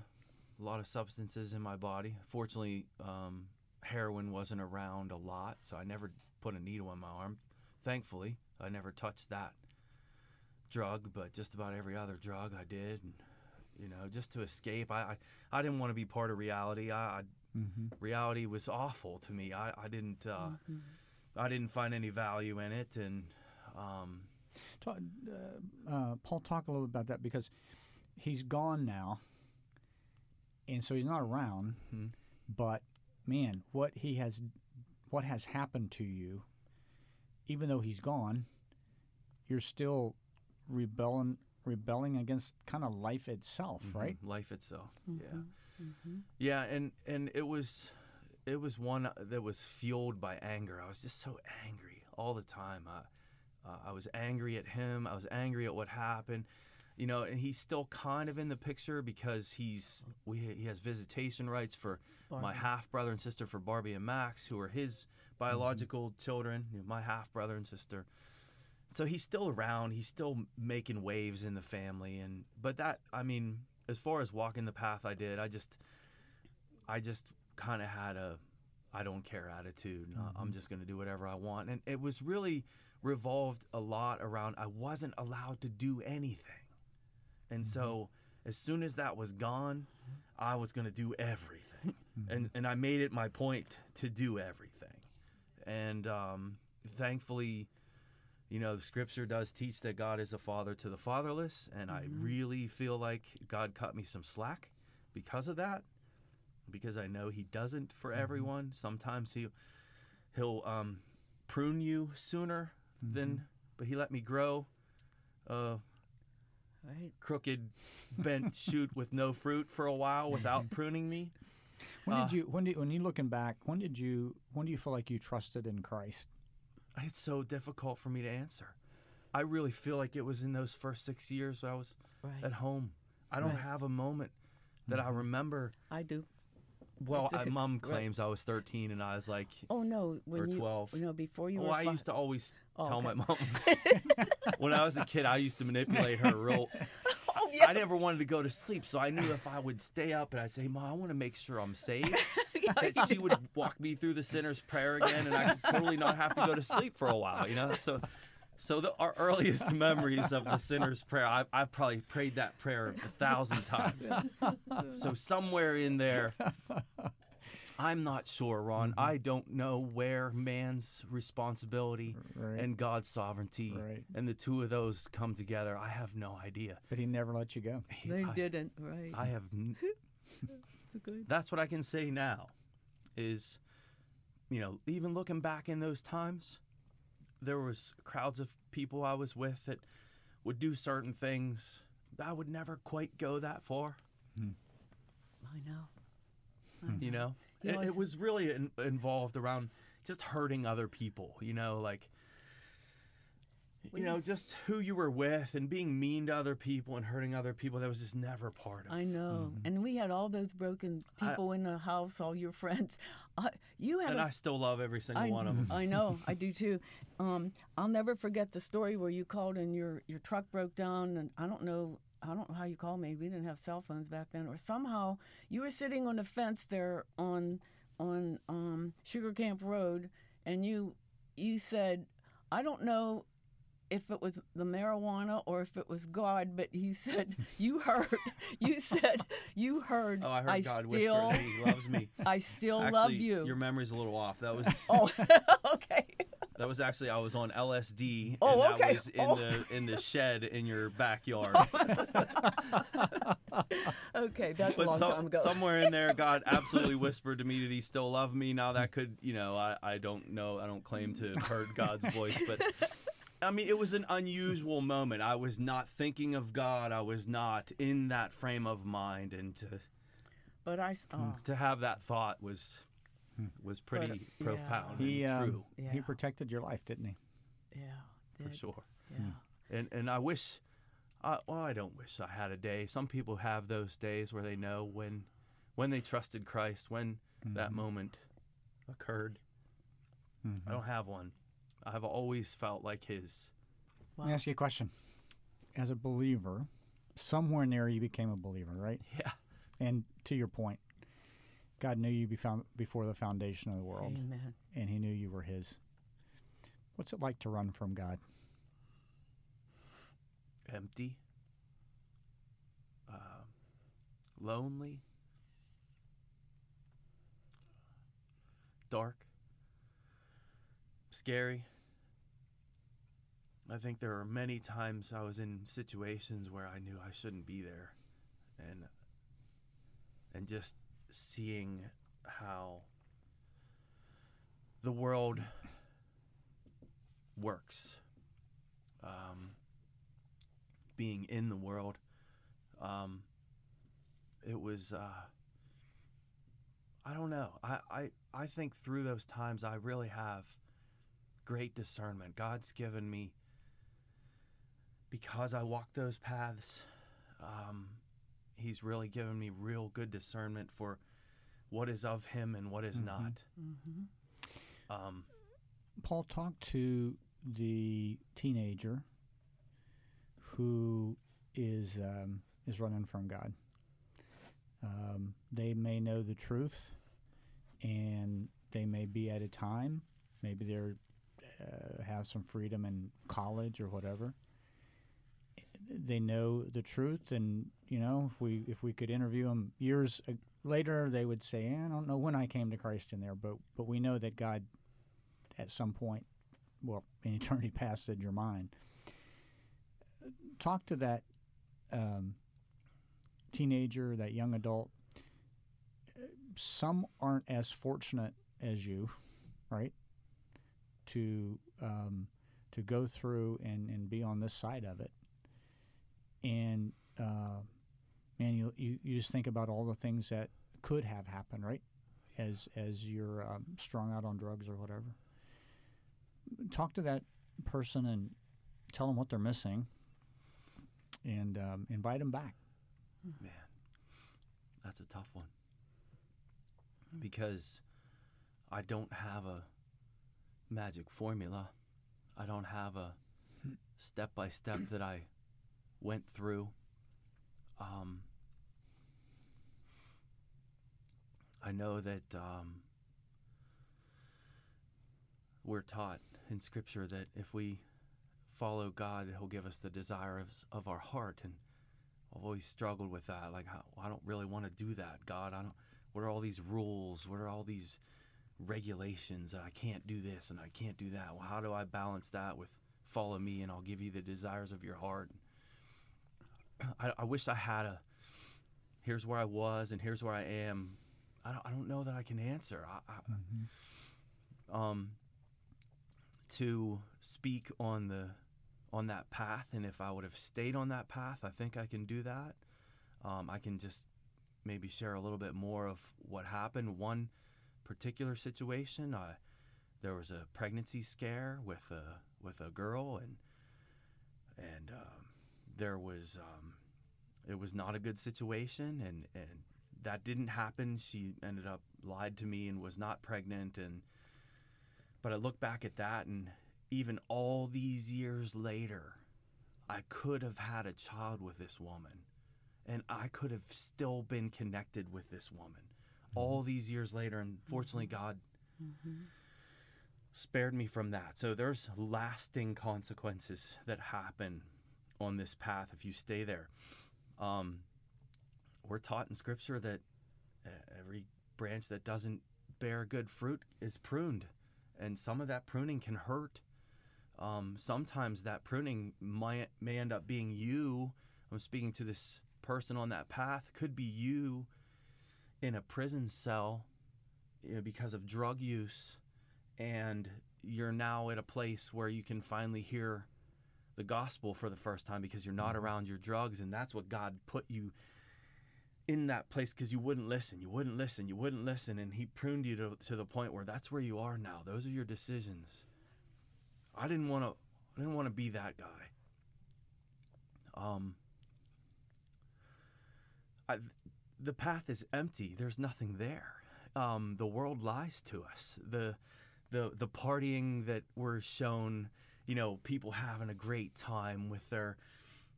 lot of substances in my body. Fortunately, um, heroin wasn't around a lot, so I never put a needle in my arm. Thankfully, I never touched that drug, but just about every other drug I did, and, you know, just to escape. I, I, I didn't want to be part of reality. I, I Mm-hmm. reality was awful to me. I, I didn't, uh, Mhm. I didn't find any value in it, and um, Talk, uh, uh, Paul, talk a little bit about that because he's gone now, and so he's not around. Mhm. But man, what he has, what has happened to you, even though he's gone, you're still rebelling, rebelling against kind of life itself, mhm, right? life itself. Yeah. Mhm. Mhm. Yeah, and and it was it was one that was fueled by anger. I was just so angry all the time. I uh, I was angry at him. I was angry at what happened. You know, and he's still kind of in the picture because he's we he has visitation rights for my half brother and sister for Barbie and Max, who are his biological children. You know, my half brother and sister. So he's still around. He's still making waves in the family, and but that I mean, as far as walking the path I did, I just, I just kind of had a, I don't care attitude. Uh, I'm just going to do whatever I want, and it was really revolved a lot around I wasn't allowed to do anything, and so as soon as that was gone, I was going to do everything, *laughs* and and I made it my point to do everything, and um, thankfully you know, Scripture does teach that God is a father to the fatherless, and I really feel like God cut me some slack because of that, because I know He doesn't for everyone. Sometimes He He'll um, prune you sooner than, but He let me grow a Right. crooked, bent *laughs* shoot with no fruit for a while without *laughs* pruning me. When Uh, did you when did when you looking back? When did you when do you feel like you trusted in Christ? It's so difficult for me to answer. I really feel like it was in those first six years I was Right. at home. I don't Right. have a moment that I remember. I do. Well, Specific- mom claims I was 13 and I was like, Oh no, when Or you 12. you know before you well, were I fi- used to always Oh, tell my mom. *laughs* *laughs* when I was a kid, I used to manipulate her real. *laughs* Oh yeah. I never wanted to go to sleep, so I knew if I would stay up and I'd say, Mom, I want to make sure I'm safe, that she would walk me through the sinner's prayer again and I could totally not have to go to sleep for a while, you know? So. So the, our earliest memories of the sinner's prayer, I, I probably prayed that prayer a thousand times. so somewhere in there, I'm not sure, Ron. Mm-hmm. I don't know where man's responsibility Right. and God's sovereignty Right. and the two of those come together. I have no idea. But he never let you go. They I, didn't. Right. I have. N- *laughs* That's good. that's what I can say now. Is you know, even looking back in those times, there was crowds of people I was with that would do certain things. I would never quite go that far, hmm. I know. Hmm. you know. You It, always- it was really in, involved around just hurting other people, you know, like you know, just who you were with and being mean to other people and hurting other people. That was just never part of. I know. And we had all those broken I- people in the house, all your friends. *laughs* Uh, you had and a I still love every single I, one of them. I know, *laughs* I do too. Um, I'll never forget the story where you called and your your truck broke down, and I don't know, I don't know how you called me. We didn't have cell phones back then, or somehow you were sitting on the fence there on on um, Sugar Camp Road, and you you said, I don't know if it was the marijuana or if it was God, but you said you heard you said you heard Oh, I heard God still whisper He loves me. *laughs* I still Actually, love you. your memory's a little off. That was *laughs* oh, *laughs* okay. that was actually I was on LSD, Oh, and okay. was in Oh. the in the shed in your backyard. Okay, that's a but long some- time ago. But somewhere in there, God absolutely whispered to me that He still loved me. Now that could, you know, I, I don't know, I don't claim to have heard God's voice, but I mean, it was an unusual moment. I was not thinking of God. I was not in that frame of mind, and to but I, s- hmm, oh, to have that thought was hmm. was pretty yeah. profound He and um, true he protected your life, didn't he? yeah, for did- sure. Yeah, hmm. and and I wish, I, well, I don't wish I had a day. Some people have those days where they know when, when they trusted Christ, when that mm-hmm. moment occurred. I mm-hmm. don't have one. I've always felt like His. Let me ask you a question. As a believer, somewhere near you became a believer, right? Yeah, And to your point, God knew you be found before the foundation of the world, amen. and He knew you were His. What's it like to run from God? empty, uh, lonely, dark, scary. I think there are many times I was in situations where I knew I shouldn't be there, and and just seeing how the world works. Um, being in the world, um, it was. Uh, I don't know. I, I I think through those times I really have great discernment. God's given me because I walk those paths. Um, he's really given me real good discernment for what is of Him and what is not. Um, Paul talked to the teenager who is um, is running from God. Um, they may know the truth, and they may be at a time. Maybe they're uh, have some freedom in college or whatever. They know the truth, and you know if we if we could interview them years later, they would say, "I don't know when I came to Christ in there, but but we know that God at some point, well, *laughs* in eternity past, said you're mine. Talk to that um, teenager, that young adult. Some aren't as fortunate as you, right? To um, to go through and, and be on this side of it, and uh, man, you, you you just think about all the things that could have happened, right? As as you're um, strung out on drugs or whatever talk to that person and tell them what they're missing and um, invite them back. Man, that's a tough one. Because I don't have a magic formula. I don't have a step by step that I went through. Um, I know that um, we're taught in Scripture that if we follow God, He'll give us the desires of our heart. And I've always struggled with that. Like, I don't really want to do that, God. I don't. What are all these rules? What are all these regulations that I can't do this and I can't do that? Well, how do I balance that with follow me and I'll give you the desires of your heart? I, I wish I had a. Here's where I was and here's where I am. I don't. I don't know that I can answer. I, I, um, to speak on the on that path, and if I would have stayed on that path, I think I can do that. Um, I can just maybe share a little bit more of what happened. One particular situation, I, there was a pregnancy scare with a with a girl, and and um, there was um, it was not a good situation, and and that didn't happen. She ended up lied to me and was not pregnant, and but I look back at that, and even all these years later, I could have had a child with this woman, and I could have still been connected with this woman. Mm-hmm. All these years later, and fortunately, mm-hmm. God mm-hmm. spared me from that. So there's lasting consequences that happen on this path if you stay there. Um, we're taught in Scripture that uh, every branch that doesn't bear good fruit is pruned, and some of that pruning can hurt. Um, sometimes that pruning might may end up being you. I'm speaking to this person on that path. Could be you in a prison cell you know, because of drug use, and you're now at a place where you can finally hear the gospel for the first time because you're not around your drugs, and that's what God put you in that place because you wouldn't listen, you wouldn't listen, you wouldn't listen, and He pruned you to, to the point where that's where you are now. Those are your decisions. I didn't want to. I didn't want to be that guy. Um. I, the path is empty. There's nothing there. Um, the world lies to us. The, the the partying that we're shown, you know, people having a great time with their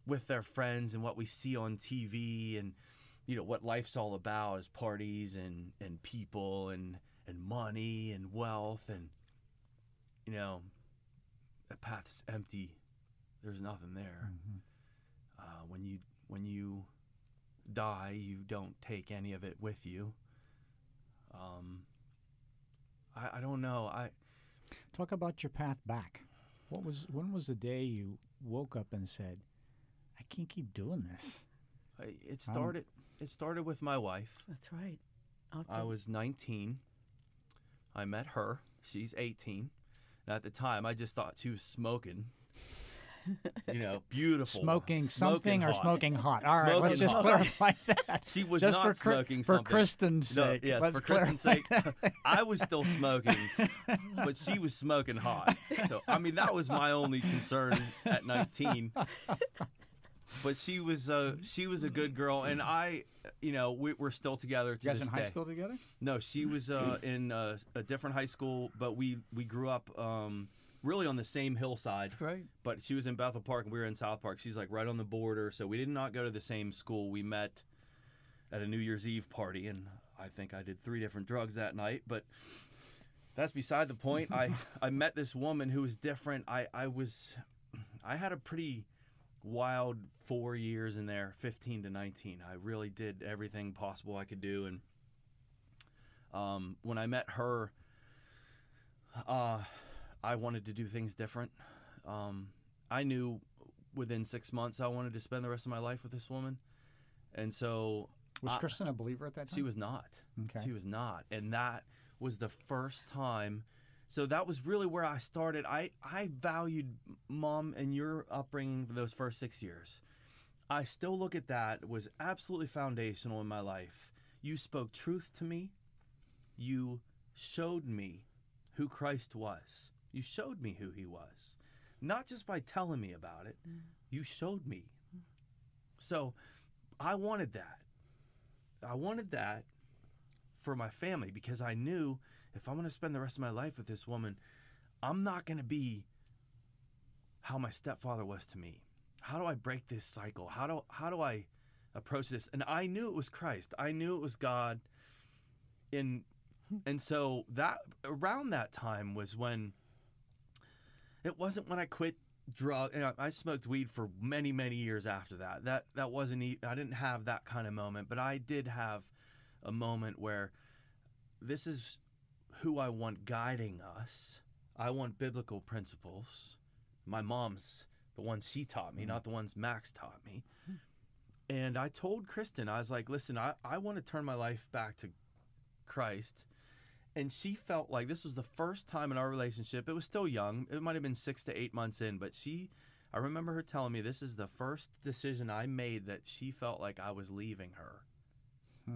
with their friends and what we see on TV and you know what life's all about is parties and and people and and money and wealth and you know the path's empty. There's nothing there. Uh, when you when you die, you don't take any of it with you. Um, I, I don't know. I Talk about your path back. What was when was the day you woke up and said, "I can't keep doing this"? It um, started it started with my wife. That's right. I'll I tell was 19. I met her. She's 18. And at the time, I just thought she was smoking. You know, *laughs* beautiful. Smoking something or smoking hot. All right, let's just hot. clarify *laughs* that. She was just not for, Cri- smoking for something. Kristen's No, sake. yes, let's for Kristen's clarify sake, I was still smoking, *laughs* but she was smoking hot. So I mean, that was my only concern at 19. But she was a she was a good girl, and I, you know, we, we're still together to You guys this in high day. school together? No, she was uh, in uh, a different high school, but we we grew up um, really on the same hillside. *laughs* Right. But she was in Bethel Park and we were in South Park. She's like right on the border, so we did not go to the same school. We met at a New Year's Eve party, and I think I did three different drugs that night. But that's beside the point. I *laughs* I met this woman who was different. I I was I had a pretty wild four years in there, 15 to 19. I really did everything possible I could do, and um, when I met her, uh, I wanted to do things different. Um, I knew within six months I wanted to spend the rest of my life with this woman, and so Was I- Kristen a believer at that time? she was not. Okay. She was not, and that was the first time. So that was really where I started. I I valued mom and your upbringing for those first six years. I still look at that it was absolutely foundational in my life. You spoke truth to me. You showed me who Christ was. You showed me who he was. Not just by telling me about it. Mm. You showed me. So I wanted that. I wanted that for my family because I knew if I'm going to spend the rest of my life with this woman, I'm not going to be how my stepfather was to me. How do I break this cycle? How do how do I approach this? And I knew it was Christ. I knew it was God. And and so that around that time was when it wasn't when I quit drug and I, I smoked weed for many many years after that. That that wasn't I didn't have that kind of moment, but I did have a moment where this is who I want guiding us. I want biblical principles. My mom's the ones she taught me, mm-hmm. not the ones Max taught me. Hmm. And I told Kristen, I was like, listen, I, I want to turn my life back to Christ. And she felt like this was the first time in our relationship. It was still young. It might have been six to eight months in, but she, I remember her telling me this is the first decision I made that she felt like I was leaving her, hmm.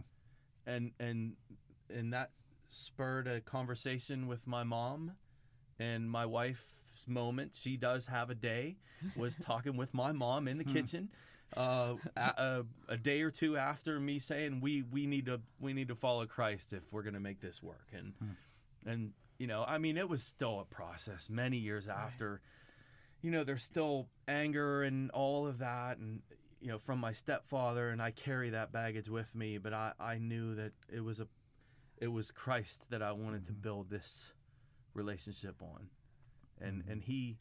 and and and that spurred a conversation with my mom, and my wife's moment. She does have a day. Was *laughs* talking with my mom in the hmm. kitchen. Uh, a, a, a day or two after me saying we, we need to we need to follow Christ if we're gonna make this work. And hmm. and you know I mean it was still a process many years after you know there's still anger and all of that and you know from my stepfather and I carry that baggage with me but I, I knew that it was a it was Christ that I wanted to hmm. build this relationship on. And hmm. and he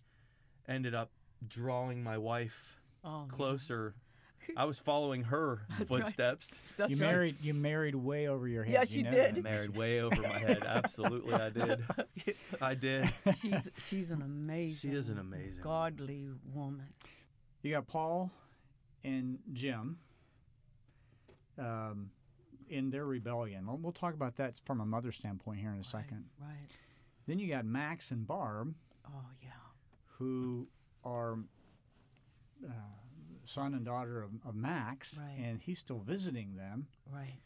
ended up drawing my wife Oh, closer. *laughs* I was following her *laughs* right. footsteps. That's You right. married you married way over your head. Yeah, you she know did. that. I married way over my head. *laughs* Absolutely, I did. I did. she's she's an amazing. She is an amazing godly woman. You got Paul and Jim um, in their rebellion. We'll- We'll talk about that from a mother standpoint here in a second. Right. Then you got Max and Barb, Oh yeah. who are uh, son and daughter of, of Max, Right. and he's still visiting them. Right.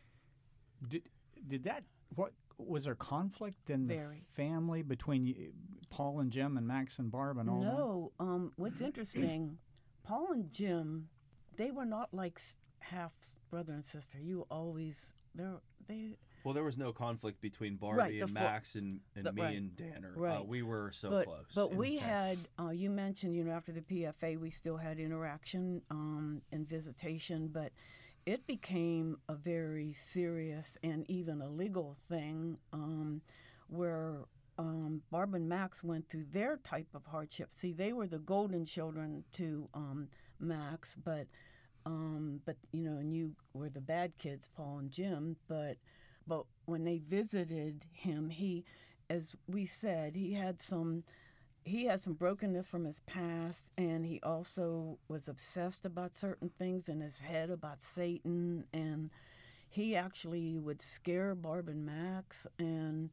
Did did that what was there conflict in the family between Paul and Jim and Max and Barb and all that? No. Um. What's interesting, Paul and Jim, they were not like half brother and sister. You always they're they. Well, there was no conflict between Barbie Right, and Max and, and the- me right, and Danner. Uh, right. we were so but close. but we had uh, you mentioned you know after the PFA we still had interaction um, and visitation, but it became a very serious and even a legal thing um, where um, Barb and Max went through their type of hardship. See, they were the golden children to um, Max, but um, but you know, and you were the bad kids, Paul and Jim. But but when they visited him, he, as we said, he had some he had some brokenness from his past, and he also was obsessed about certain things in his head about Satan, and he actually would scare Barb and Max and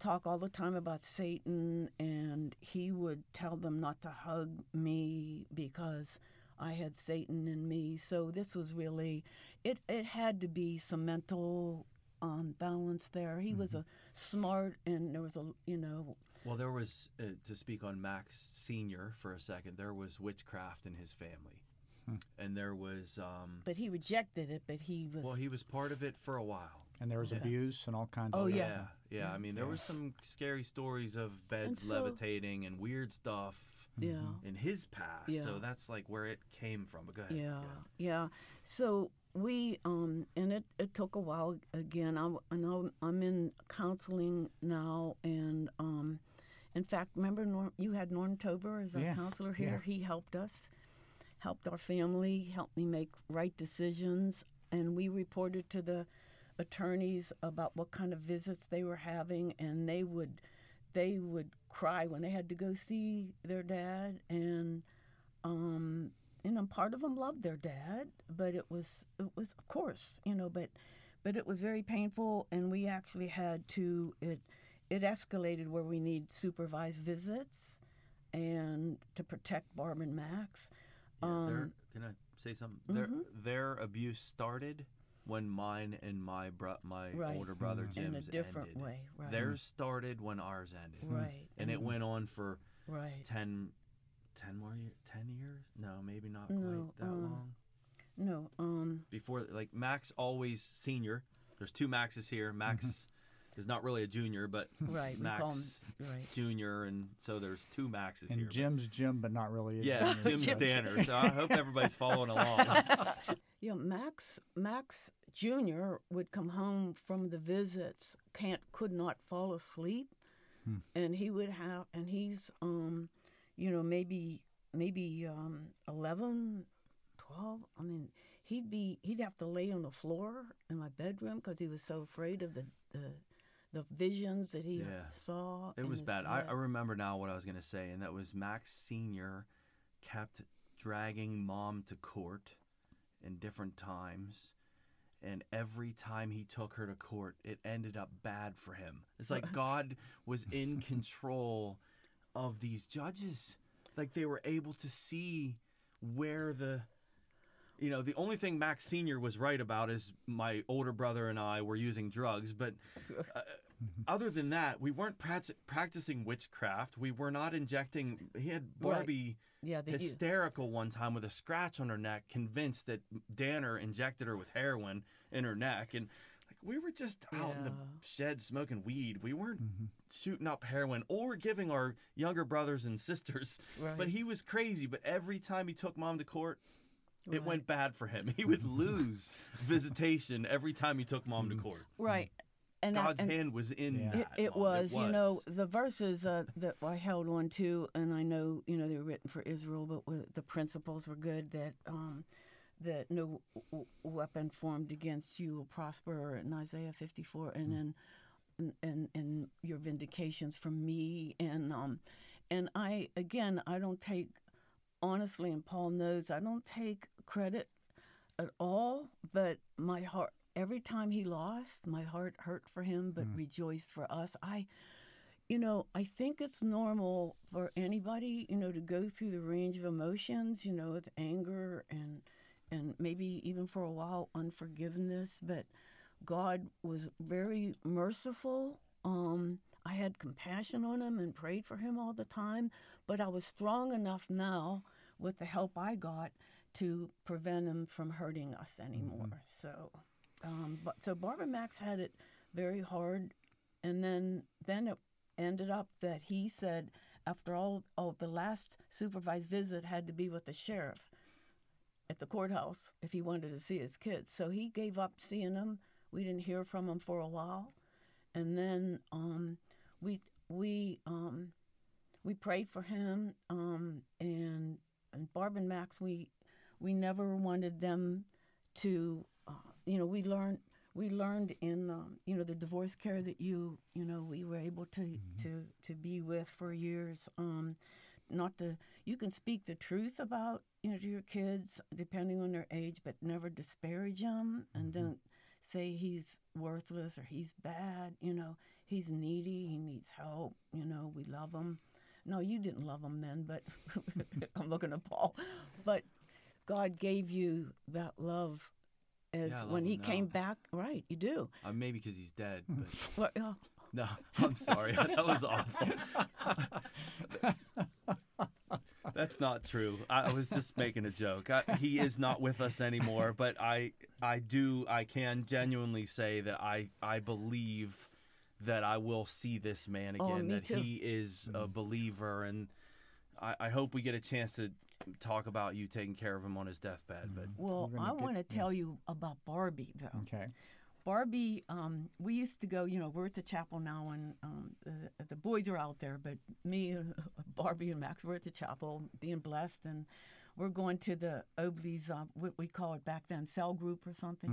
talk all the time about Satan, and he would tell them not to hug me because I had Satan in me. So this was really it. It had to be some mental um, balance there. He was a smart, and there was a you know well, there was uh, to speak on Max Senior for a second. There was witchcraft in his family, and there was um, but he rejected it. But he was well, he was part of it for a while. And there was Yeah. abuse and all kinds Oh, of stuff. yeah. yeah, yeah. I mean, there was some scary stories of beds so- levitating and weird stuff yeah. in his past. Yeah. So that's like where it came from. But go ahead. Yeah, yeah. So we um and it, it took a while again. I, know I'm in counseling now, and um, in fact, remember Norm, you had Norm Tober as our Yeah, counselor here. yeah. He helped us, helped our family, helped me make right decisions, and we reported to the attorneys about what kind of visits they were having, and they would they would cry when they had to go see their dad and um you know part of them loved their dad but it was it was of course you know but but it was very painful and we actually had to it it escalated where we need supervised visits and to protect Barb and Max Yeah, Um, can I say something? Their mhm. their abuse started when mine and my bro- my Right. older brother Mhm. in a Jim's different ended. way right Theirs started when ours ended, right and it went on for right 10, 10 more years. Ten years? No, maybe not No, quite that uh, long. no um Before, like Max, always senior. There's two Maxes here. Max is not really a junior, but *laughs* right we call 'em- Max right Junior, and so there's two Maxes And here. Jim's Jim, but not really. a yeah, junior. Jim's Jim's- Danner. So I hope everybody's following *laughs* along. Yeah, Max Max Jr. would come home from the visits, can't could not fall asleep, Hmm. and he would have, and he's um, you know maybe maybe um 11, 12. I mean, he'd be he'd have to lay on the floor in my bedroom because he was so afraid of the the the visions that he Yeah. saw. It was bad. I. I remember now what I was going to say, and that was Max Sr. kept dragging mom to court in different times. and every time he took her to court, it ended up bad for him. It's like *laughs* God was in control of these judges. Like they were able to see where the you know, the only thing Max Senior was right about is my older brother and I were using drugs, but uh, *laughs* other than that, we weren't prac- practicing witchcraft. We were not injecting. He had Right. Barbie Yeah, they, hysterical one time with a scratch on her neck, convinced that Danner injected her with heroin in her neck, and we were just out in the shed smoking weed. We weren't shooting up heroin or giving our younger brothers and sisters. But he was crazy. But every time he took mom to court. It went bad for him. *laughs* He would *laughs* lose visitation every time he took mom to court. right. And I- God's and hand was in Yeah. It, that. it Mom. was, you know, the verses uh, that I held on to, and I know, you know, they were written for Israel, but wa- the principles were good. That um, that no w- weapon formed against you will prosper, in Isaiah fifty four, and then and, and and your vindications from me, and um, and I again, I don't take honestly, and Paul knows, I don't take credit at all, but my heart every time he lost, my heart hurt for him but rejoiced for us. I you know, I think it's normal for anybody, you know, to go through the range of emotions, you know, with anger and and maybe even for a while unforgiveness, but God was very merciful. Um, I had compassion on him and prayed for him all the time, but I was strong enough now with the help I got to prevent him from hurting us anymore. So, um, but so Barbara Max had it very hard, and then then it ended up that he said after all, oh, the last supervised visit had to be with the sheriff at the courthouse if he wanted to see his kids. So he gave up seeing them. We didn't hear from him for a while, and then um, we we um, we prayed for him, um, and and Barb and Max we we never wanted them to, uh, you know, we learned we learned in um, you know the divorce care that you you know we were able to to to be with for years. Um, not to you can speak the truth about you know to your kids depending on their age, but never disparage them and don't say he's worthless or he's bad. You know he's needy, he needs help. You know we love him. No, you didn't love him then, but *laughs* I'm looking at Paul. But God gave you that love as Yeah, when he now. came back. Right, you do. Uh, maybe because he's dead, but *laughs* Well, oh, no, I'm sorry. *laughs* that was awful. That's not true. I, I was just making a joke. I, he is not with us anymore, but I, I do, I can genuinely say that I, I believe that I will see this man Oh, again. me that too. he is a believer, and I, I hope we get a chance to talk about you taking care of him on his deathbed. But well, I want to tell you about Barbie though. Okay. Barbie, um, we used to go. You know, we're at the chapel now, and um, the, the boys are out there, but me, and *laughs* Barbie, and Max, we're at the chapel, being blessed, and we're going to the Obleys, uh, what we call it back then, cell group or something.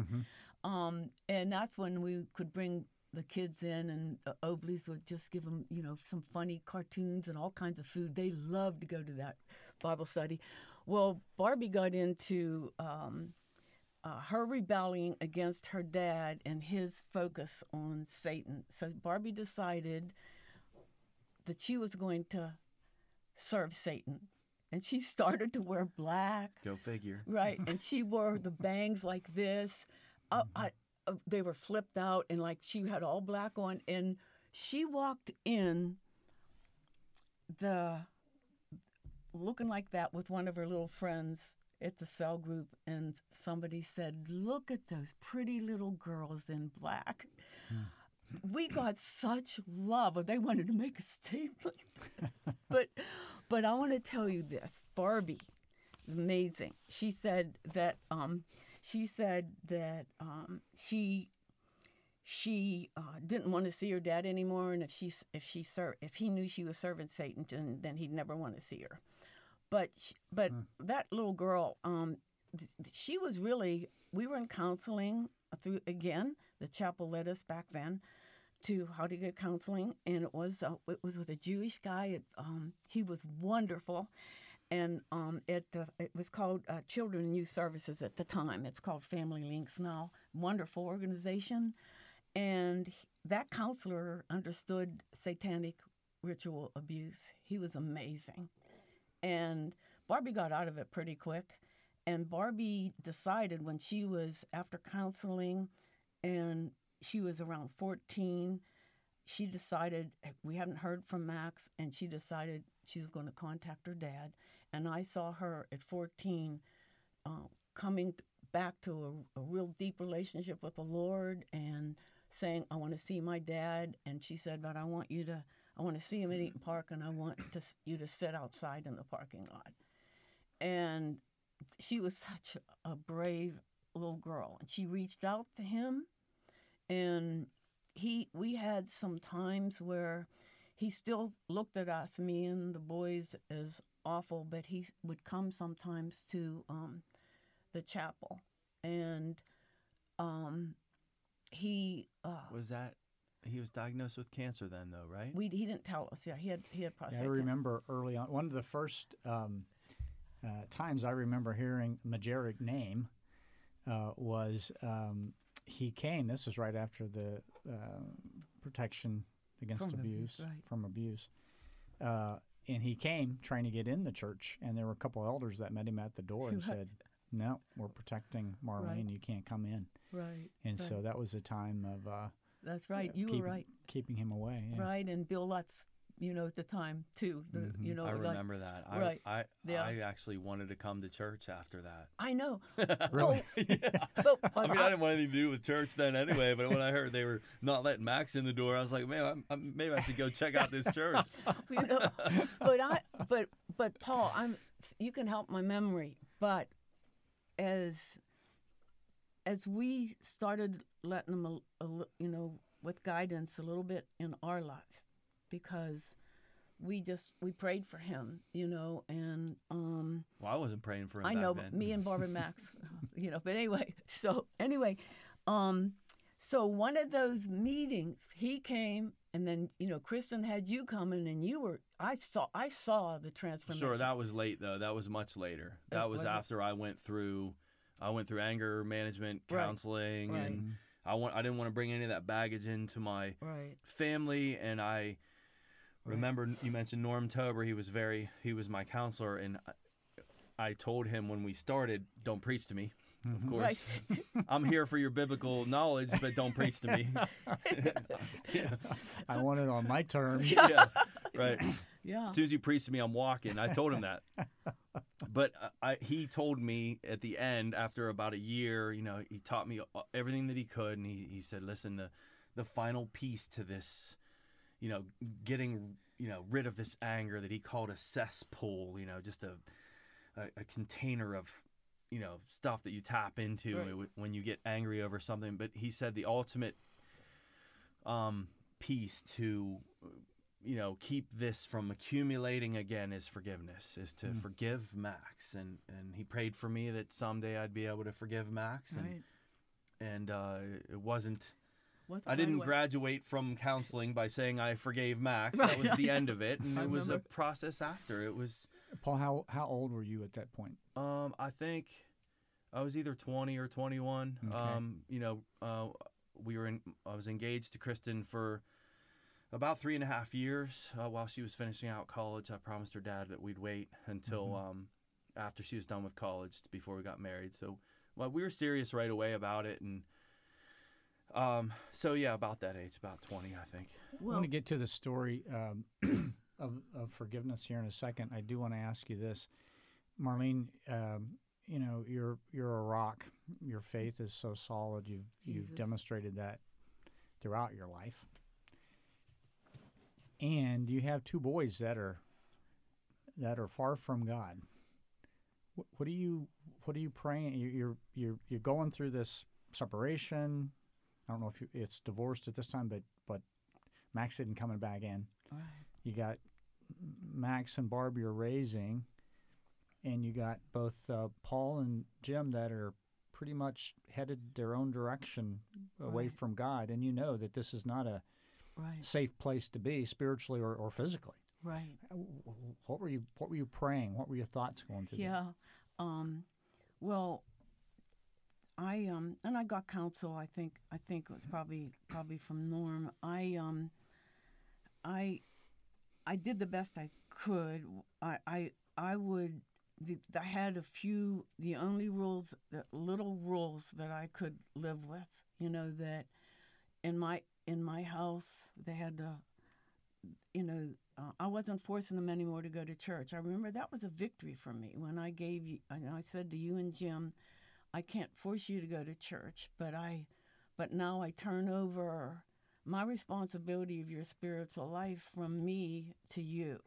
Um, and that's when we could bring the kids in, and uh, Obleys would just give them, you know, some funny cartoons and all kinds of food. They loved to go to that Bible study. Well, Barbie got into. Um, uh, her rebelling against her dad and his focus on Satan. So Barbie decided that she was going to serve Satan. And she *laughs* started to wear black, go figure. right? And *laughs* she wore the bangs like this. Uh, I, uh, they were flipped out, and like she had all black on. And she walked in the looking like that with one of her little friends at the cell group and somebody said look at those pretty little girls in black. We got such love they wanted to make a statement. But but i want to tell you this barbie is amazing. She said that um she said that um she she uh, didn't want to see her dad anymore, and if she if she ser- if he knew she was serving Satan, then, then he'd never want to see her. But sh but that little girl, um, th- she was really. We were in counseling through again. The chapel led us back then to how to get counseling, and it was uh, it was with a Jewish guy. It, um, he was wonderful, and um, it uh, it was called uh, Children and Youth Services at the time. It's called Family Links now. Wonderful organization, and that counselor understood satanic ritual abuse. He was amazing, and Barbie got out of it pretty quick. And Barbie decided when she was after counseling, and she was around fourteen she decided we hadn't heard from Max, and she decided she was going to contact her dad. And I saw her at 14 uh, coming back to a, a real deep relationship with the Lord and saying, "I want to see my dad." And she said, "But I want you to, I want to see him at Eaton Park, and I want to, you to sit outside in the parking lot." And she was such a brave little girl, and she reached out to him, and he we had some times where he still looked at us me and the boys as awful but he would come sometimes to um, the chapel and um, he uh, Was that he was diagnosed with cancer then though, right? we he didn't tell us yeah he had he had Yeah, prostate I cancer. remember early on, one of the first um, uh, times I remember hearing Majerick name uh, was um, he came. This was right after the uh, protection against From abuse, abuse, right. from abuse. Uh, and he came trying to get in the church, and there were a couple elders that met him at the door and Right. said, "No, we're protecting Marlene. Right. You can't come in." right And so that was a time of uh, that's right yeah, you keeping, were right keeping him away. yeah. right and Bill Lutz you know at the time too the, Mhm. you know I like- remember that. I, right. I Yeah. I actually wanted to come to church after that. I know *laughs* Really? *laughs* yeah. but, I mean, I didn't want anything to do with church then anyway. But when I heard they were not letting Max in the door, I was like, man, I'm, I'm, maybe I should go check out this *laughs* church. you know, but I, but but Paul, I'm. You can help my memory, but as as we started letting them, a, a you know, with guidance a little bit in our lives, because we just we prayed for him, you know, and um, Well, I wasn't praying for him. I know, then. me and Barbara *laughs* Max, you know. But anyway, so anyway, um, so one of those meetings, he came, and then you know, Kristen had you coming, and you were. I saw, I saw the transformation. Sure, that was late though. That was much later. That was, was it? after I went through, I went through anger management Right. counseling, Right. and I want I didn't want to bring any of that baggage into my right. family. And I remember you mentioned Norm Tober. He was very he was my counselor, and I, I told him when we started, don't preach to me. Of mm-hmm. course, Right. *laughs* I'm here for your biblical knowledge, but don't preach to me. yeah, *laughs* *laughs* I want it on my terms. yeah, right. Yeah. As soon as you preach to me, I'm walking. I told him that. But uh, I, he told me at the end, after about a year, you know, he taught me uh, everything that he could, and he, he said, "Listen, the the final piece to this, you know, getting you know rid of this anger that he called a cesspool, you know, just a a, a container of you know stuff that you tap into Right. when you get angry over something." But he said the ultimate um, piece to you know keep this from accumulating again is forgiveness is to Mm. forgive max and and he prayed for me that someday i'd be able to forgive max and Right. and uh, it wasn't Wasn't i didn't away. graduate from counseling by saying i forgave max that was the *laughs* end of it and it was a process after it was Paul, how how old were you at that point? um i think i was either 20 or 21 Okay. um you know uh, we were in i was engaged to kristen for about three and a half years uh, while she was finishing out college. I promised her dad that we'd wait until Mhm. um, after she was done with college before we got married. So, well, we were serious right away about it, and um, so yeah, about that age, about twenty, I think. I Well, want to get to the story um, *clears throat* of, of forgiveness here in a second. I do want to ask you this, Marlene. Um, you know, you're you're a rock. Your faith is so solid. You've you've demonstrated that throughout your life, and you have two boys that are that are far from God. What, what are you What are you praying? You- You're you're you're going through this separation. I don't know if you, it's divorced at this time, but but Max isn't coming back in. right. You got Max and Barbie are raising, and you got both uh, Paul and Jim that are pretty much headed their own direction away Right. from God. And you know that this is not a right. safe place to be spiritually or, or physically. Right. What were you What were you praying? What were your thoughts going through? Yeah. Um, well, I um, and I got counsel. I think I think it was probably probably from Norm. I um, I I did the best I could. I I I would. The, I had a few. The only rules, the little rules that I could live with. You know that in my in my house they had to. You know, uh, I wasn't forcing them anymore to go to church. I remember that was a victory for me when I gave you. And I said to you and Jim, I can't force you to go to church, but I, but now I turn over my responsibility of your spiritual life from me to you.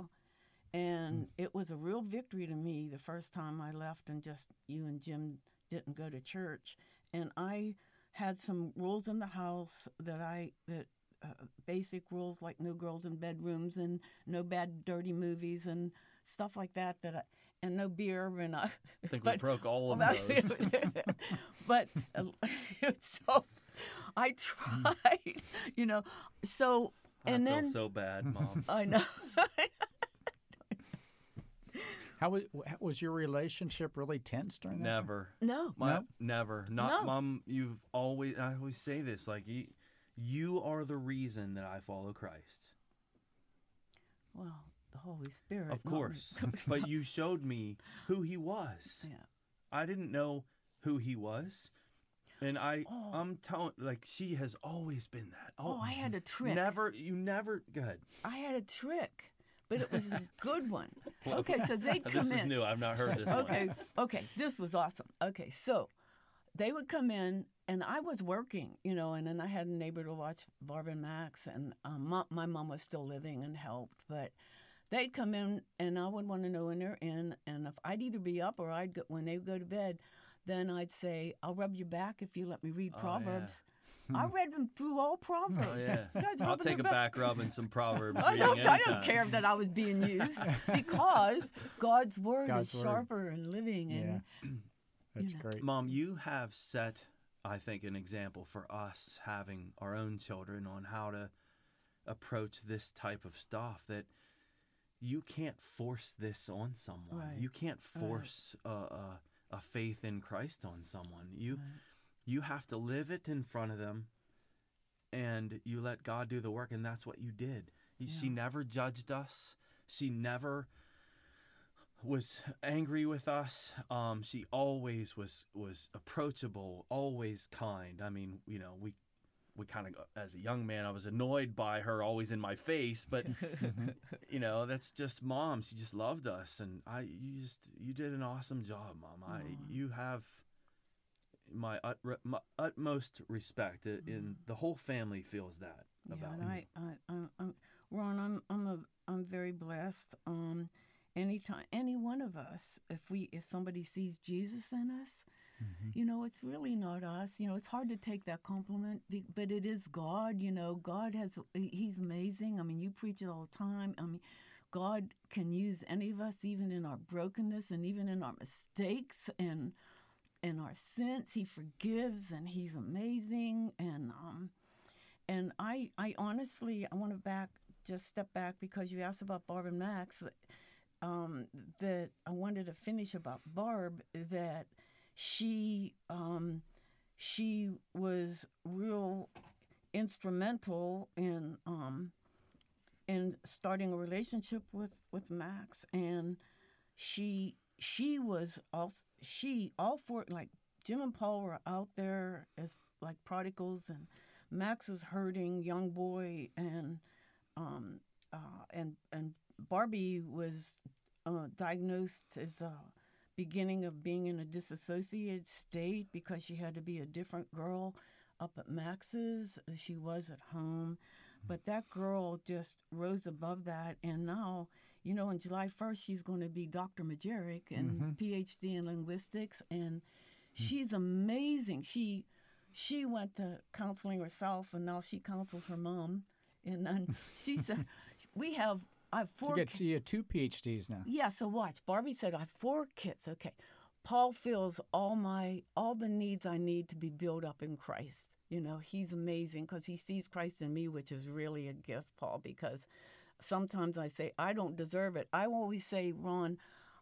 And it was a real victory to me the first time I left and just you and Jim didn't go to church. And I had some rules in the house that I that uh, basic rules like no girls in bedrooms and no bad dirty movies and stuff like that that I, and no beer and I, I think we broke all of but- those. *laughs* but uh, *laughs* so I tried, *laughs* you know. So and I then so bad, mom. I know. How was was your relationship really tense during that? time? Never. no, My, No? Never. Not No. mom. You've always. I always say this. Like you, you are the reason that I follow Christ. well, the Holy Spirit. Of course. *laughs* but you showed me who He was. yeah. I didn't know who He was, and I. Oh. I'm telling. Like she has always been that. Oh, I had a trick. Never. You never. Go ahead. I had a trick, but it was a good one. *laughs* Okay, so they'd *laughs* come This in. is new. I've not heard this okay, one. okay, this was awesome. Okay, so they would come in, and I was working, you know, and then I had a neighbor to watch Barb and Max, and um, my, my mom was still living and helped, but they'd come in, and I would want to know when they're in, and if I'd either be up or I'd go, when they would go to bed, then I'd say, "I'll rub your back if you let me read Oh, yeah. Proverbs." I hmm. read them through all oh, Proverbs. Oh, yeah. I'll take a their back rub and some proverbs. Oh, I don't, I don't care that I was being used *laughs* because God's word God's is word. sharper and living. And Yeah, *clears throat* that's know. great. Mom, you have set, I think, an example for us having our own children on how to approach this type of stuff that you can't force this on someone. Right. You can't force a, a, a faith in Christ on someone. You you have to live it in front of them and you let God do the work and that's what you did. You- She never judged us. She never was angry with us. Um, she always was was approachable, always kind. I mean, you know, we we kind of as a young man, I was annoyed by her always in my face, but *laughs* you know, that's just mom. She just loved us, and I you just you did an awesome job, mom. I you have my, ut, my utmost respect, uh, and the whole family feels that yeah, about and. I, I, I, I'm, Ron, I'm, I'm, a, I'm very blessed. Um, anytime, any one of us, if we, if somebody sees Jesus in us, you know, it's really not us. You know, it's hard to take that compliment, but it is God. You know, God has, He's amazing. I mean, you preach it all the time. I mean, God can use any of us, even in our brokenness and even in our mistakes and in our sins. He forgives, and He's amazing. And um, and I, I honestly, I want to back, just step back because you asked about Barb and Max. Um, that I wanted to finish about Barb. That she, um, she was real instrumental in um, in starting a relationship with with Max, and she she was all she all four like Jim and Paul were out there as like prodigals, and Max was hurting, young boy, and um uh, and and Barbie was uh, diagnosed as a beginning of being in a disassociated state because she had to be a different girl up at Max's as she was at home. But that girl just rose above that, and now, you know, on July 1st, she's going to be Dr. Majerick and mm-hmm. PhD in linguistics, and hmm. she's amazing. She she went to counseling herself, and now she counsels her mom. And then she *laughs* said, "We have I have four You get you have two PhDs now. yeah, so watch. Barbie said, I have four kids. Okay. Paul fills all my all the needs I need to be built up in Christ. You know, he's amazing because he sees Christ in me, which is really a gift, Paul, because sometimes I say I don't deserve it. I always say, Ron,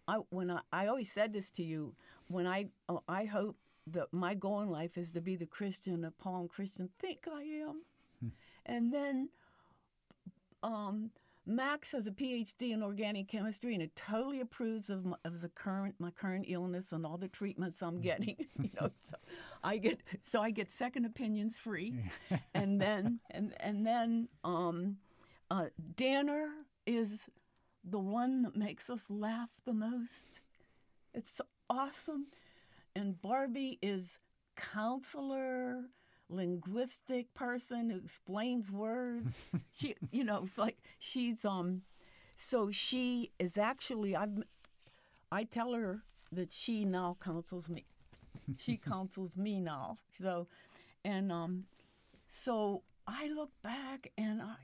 I when I, I always said this to you when I uh, I hope that my goal in life is to be the Christian that Paul and Kristen think I am, and then um, Max has a PhD in organic chemistry and it totally approves of, my, of the current my current illness and all the treatments I'm getting. *laughs* you know, so I get so I get second opinions free, *laughs* and then and and then um, uh, Danner is the one that makes us laugh the most. It's awesome, and Barbie is counselor linguistic person who explains words. she, you know, it's like she's um, so she is actually I've I tell her that she now counsels me. she *laughs* counsels me now. So, and um, so I look back and I.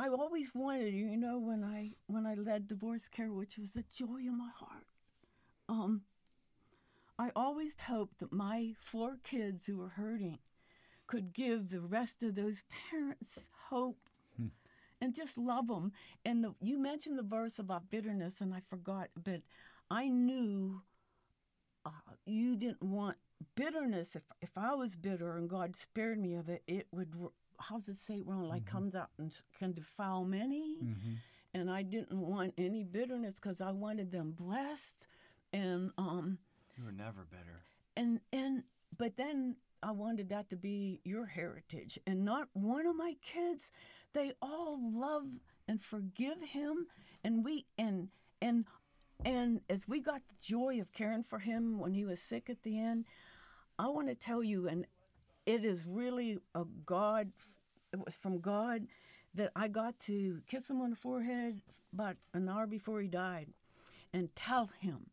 I always wanted, you know, when I when I led divorce care, which was a joy in my heart. Um, I always hoped that my four kids who were hurting could give the rest of those parents hope and just love them. And the, you mentioned the verse about bitterness, and I forgot, but I knew uh, you didn't want bitterness. If if I was bitter and God spared me of it, it would. How's it say wrong? Like comes out and can defile many. And I didn't want any bitterness because I wanted them blessed. And um, You were never bitter. and and but then I wanted that to be your heritage. And not one of my kids they all love and forgive him. And we and and and as we got the joy of caring for him when he was sick at the end I want to tell you and it is really a God it was from God that I got to kiss him on the forehead about an hour before he died and tell him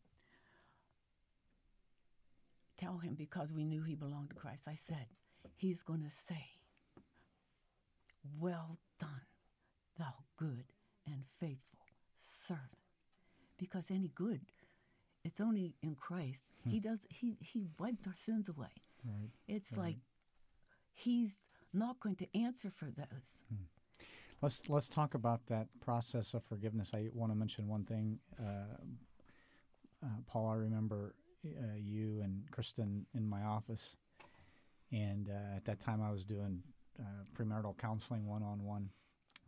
tell him because we knew he belonged to Christ. I said, He's going to say, Well done, thou good and faithful servant. Because any good, it's only in Christ. He does. He he wipes our sins away. Right. It's like He's not going to answer for those. Let's let's talk about that process of forgiveness. I want to mention one thing, uh, uh, Paul. I remember uh, you and Kristen in my office, and uh, at that time I was doing uh, premarital counseling one on one.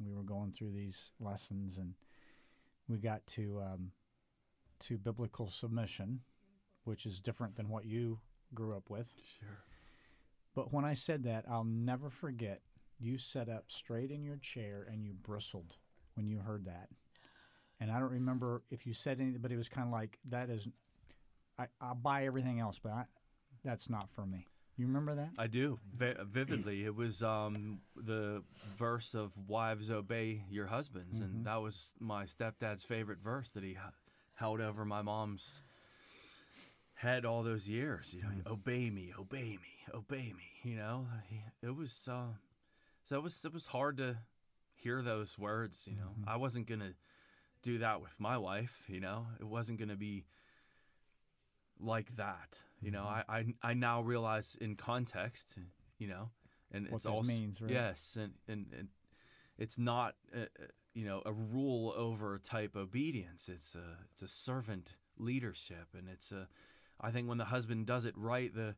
We were going through these lessons, and we got to um, to biblical submission, which is different than what you grew up with. Sure. But when I said that, I'll never forget. You sat up straight in your chair and you bristled when you heard that. And I don't remember if you said anything, but it was kind of like that is. I, I'll buy everything else, but I, that's not for me. You remember that? I do vi- vividly. It was um, the verse of "Wives obey your husbands," and that was my stepdad's favorite verse that he h- held over my mom's head all those years. You know, obey me, obey me, obey me. You know, it was uh, so it was it was hard to hear those words. You know, I wasn't gonna do that with my wife. You know, it wasn't gonna be like that. You know, I, I I now realize in context, you know, and What it's all means, right? yes, and and, and it's not uh, uh, you know a rule over type obedience. It's a it's a servant leadership, and it's a I think when the husband does it right, the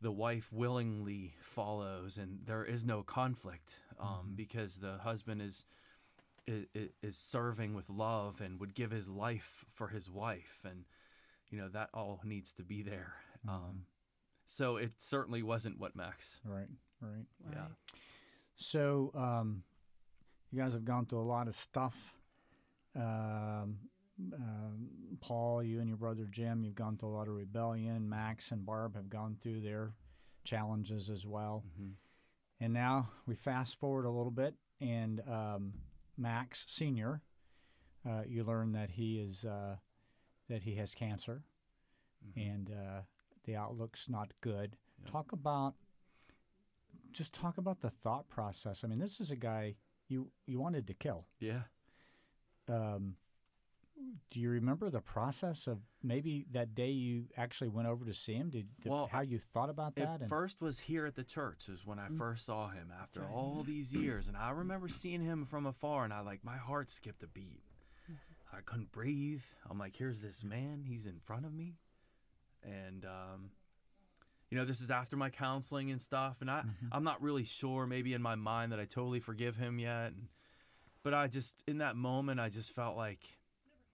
the wife willingly follows, and there is no conflict um, because the husband is, is is serving with love and would give his life for his wife, and you know that all needs to be there. Um, so it certainly wasn't what Max. Right, right. Yeah. So um, you guys have gone through a lot of stuff. Um, um, Paul, you and your brother Jim, you've gone through a lot of rebellion. Max and Barb have gone through their challenges as well. And now we fast forward a little bit, and um, Max Senior, uh, you learn that he is uh, that he has cancer, and uh, the outlook's not good. Talk about just talk about the thought process. I mean, this is a guy you you wanted to kill. Yeah. Um, do you remember the process of maybe that day you actually went over to see him? Did, did Well, how you thought about that? It first was here at the church is when I Mm. first saw him after all these years, and I remember seeing him from afar, and I like my heart skipped a beat. I couldn't breathe. I'm like, here's this man. He's in front of me, and um, you know, this is after my counseling and stuff, and I Mm-hmm. I'm not really sure. Maybe in my mind that I totally forgive him yet, and, but I just in that moment I just felt like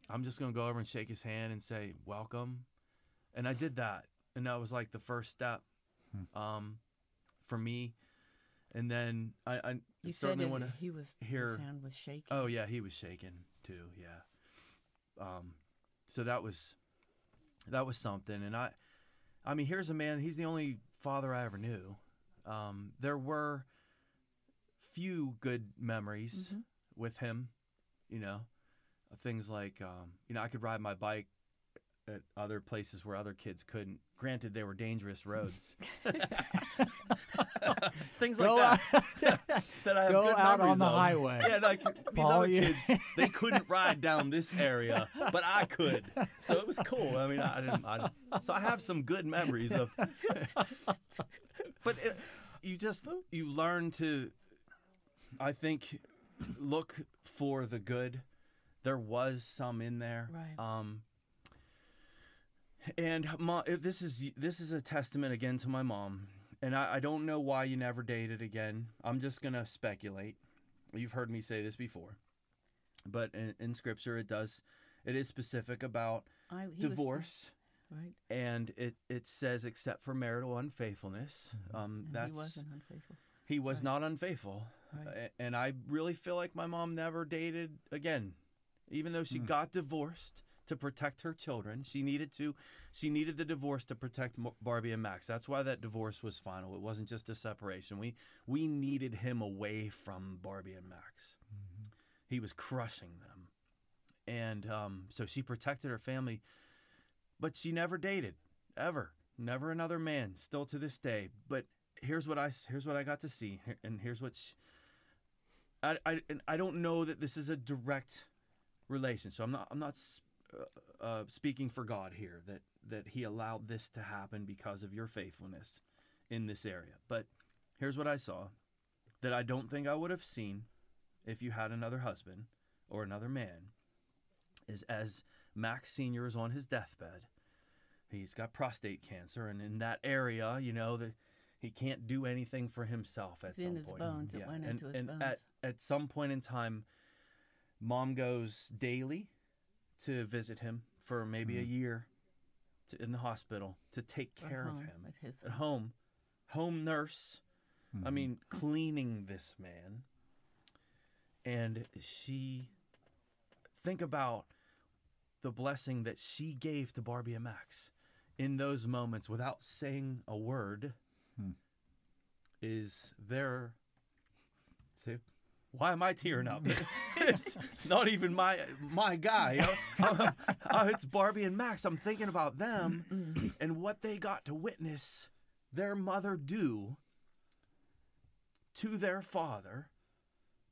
I'm just gonna go over and shake his hand and say welcome, and I did that, and that was like the first step um, for me. And then I, I You certainly said want to. he was hear- his hand was shaking. Oh yeah, he was shaking too. Yeah. Um, so that was that was something, and I, I mean, here's a man. He's the only father I ever knew. Um, there were few good memories with him. You know, things like um, you know I could ride my bike at other places where other kids couldn't. Granted, they were dangerous roads. *laughs* things like Go that. *laughs* that I have Go good out on the of. highway. Yeah, like these Paul, other you- kids, they couldn't *laughs* ride down this area, but I could. So it was cool. I mean, I didn't. I, so I have some good memories of. but it, you just you learn to, I think, look for the good. There was some in there. Right. Um. And mom, eh, this is this is a testament again to my mom, and I, I don't know why you never dated again. I'm just gonna speculate. You've heard me say this before, but in, in scripture it does, it is specific about I, he was- divorce, right? and it it says except for marital unfaithfulness. Mm-hmm. Um, And that's he wasn't unfaithful. he was Right. not unfaithful, Right. And I really feel like my mom never dated again, even though she hmm. got divorced to protect her children. She needed to, she needed the divorce to protect Barbie and Max. That's why that divorce was final. It wasn't just a separation. We we needed him away from Barbie and Max. He was crushing them, and um, so she protected her family, but she never dated ever. Never another man. Still to this day, but here's what I here's what I got to see, and here's what sh I I and I don't know that this is a direct relation. So I'm not I'm not uh, uh, speaking for God here that that He allowed this to happen because of your faithfulness in this area. But here's what I saw that I don't think I would have seen if you had another husband or another man is as Max Senior is on his deathbed. He's got prostate cancer, and in that area, you know, the, he can't do anything for himself at It's in some his point. bones. It went and, into his and bones. At, at some point in time, mom goes daily to visit him for maybe a year to, in the hospital to take care of him at his at home, home nurse. Mm-hmm. I mean, cleaning this man. And she, think about the blessing that she gave to Barbie and Max in those moments without saying a word. Hmm. Is there. See, why am I tearing up? *laughs* it's not even my my guy. Oh, *laughs* oh, it's Barbie and Max. I'm thinking about them and what they got to witness their mother do to their father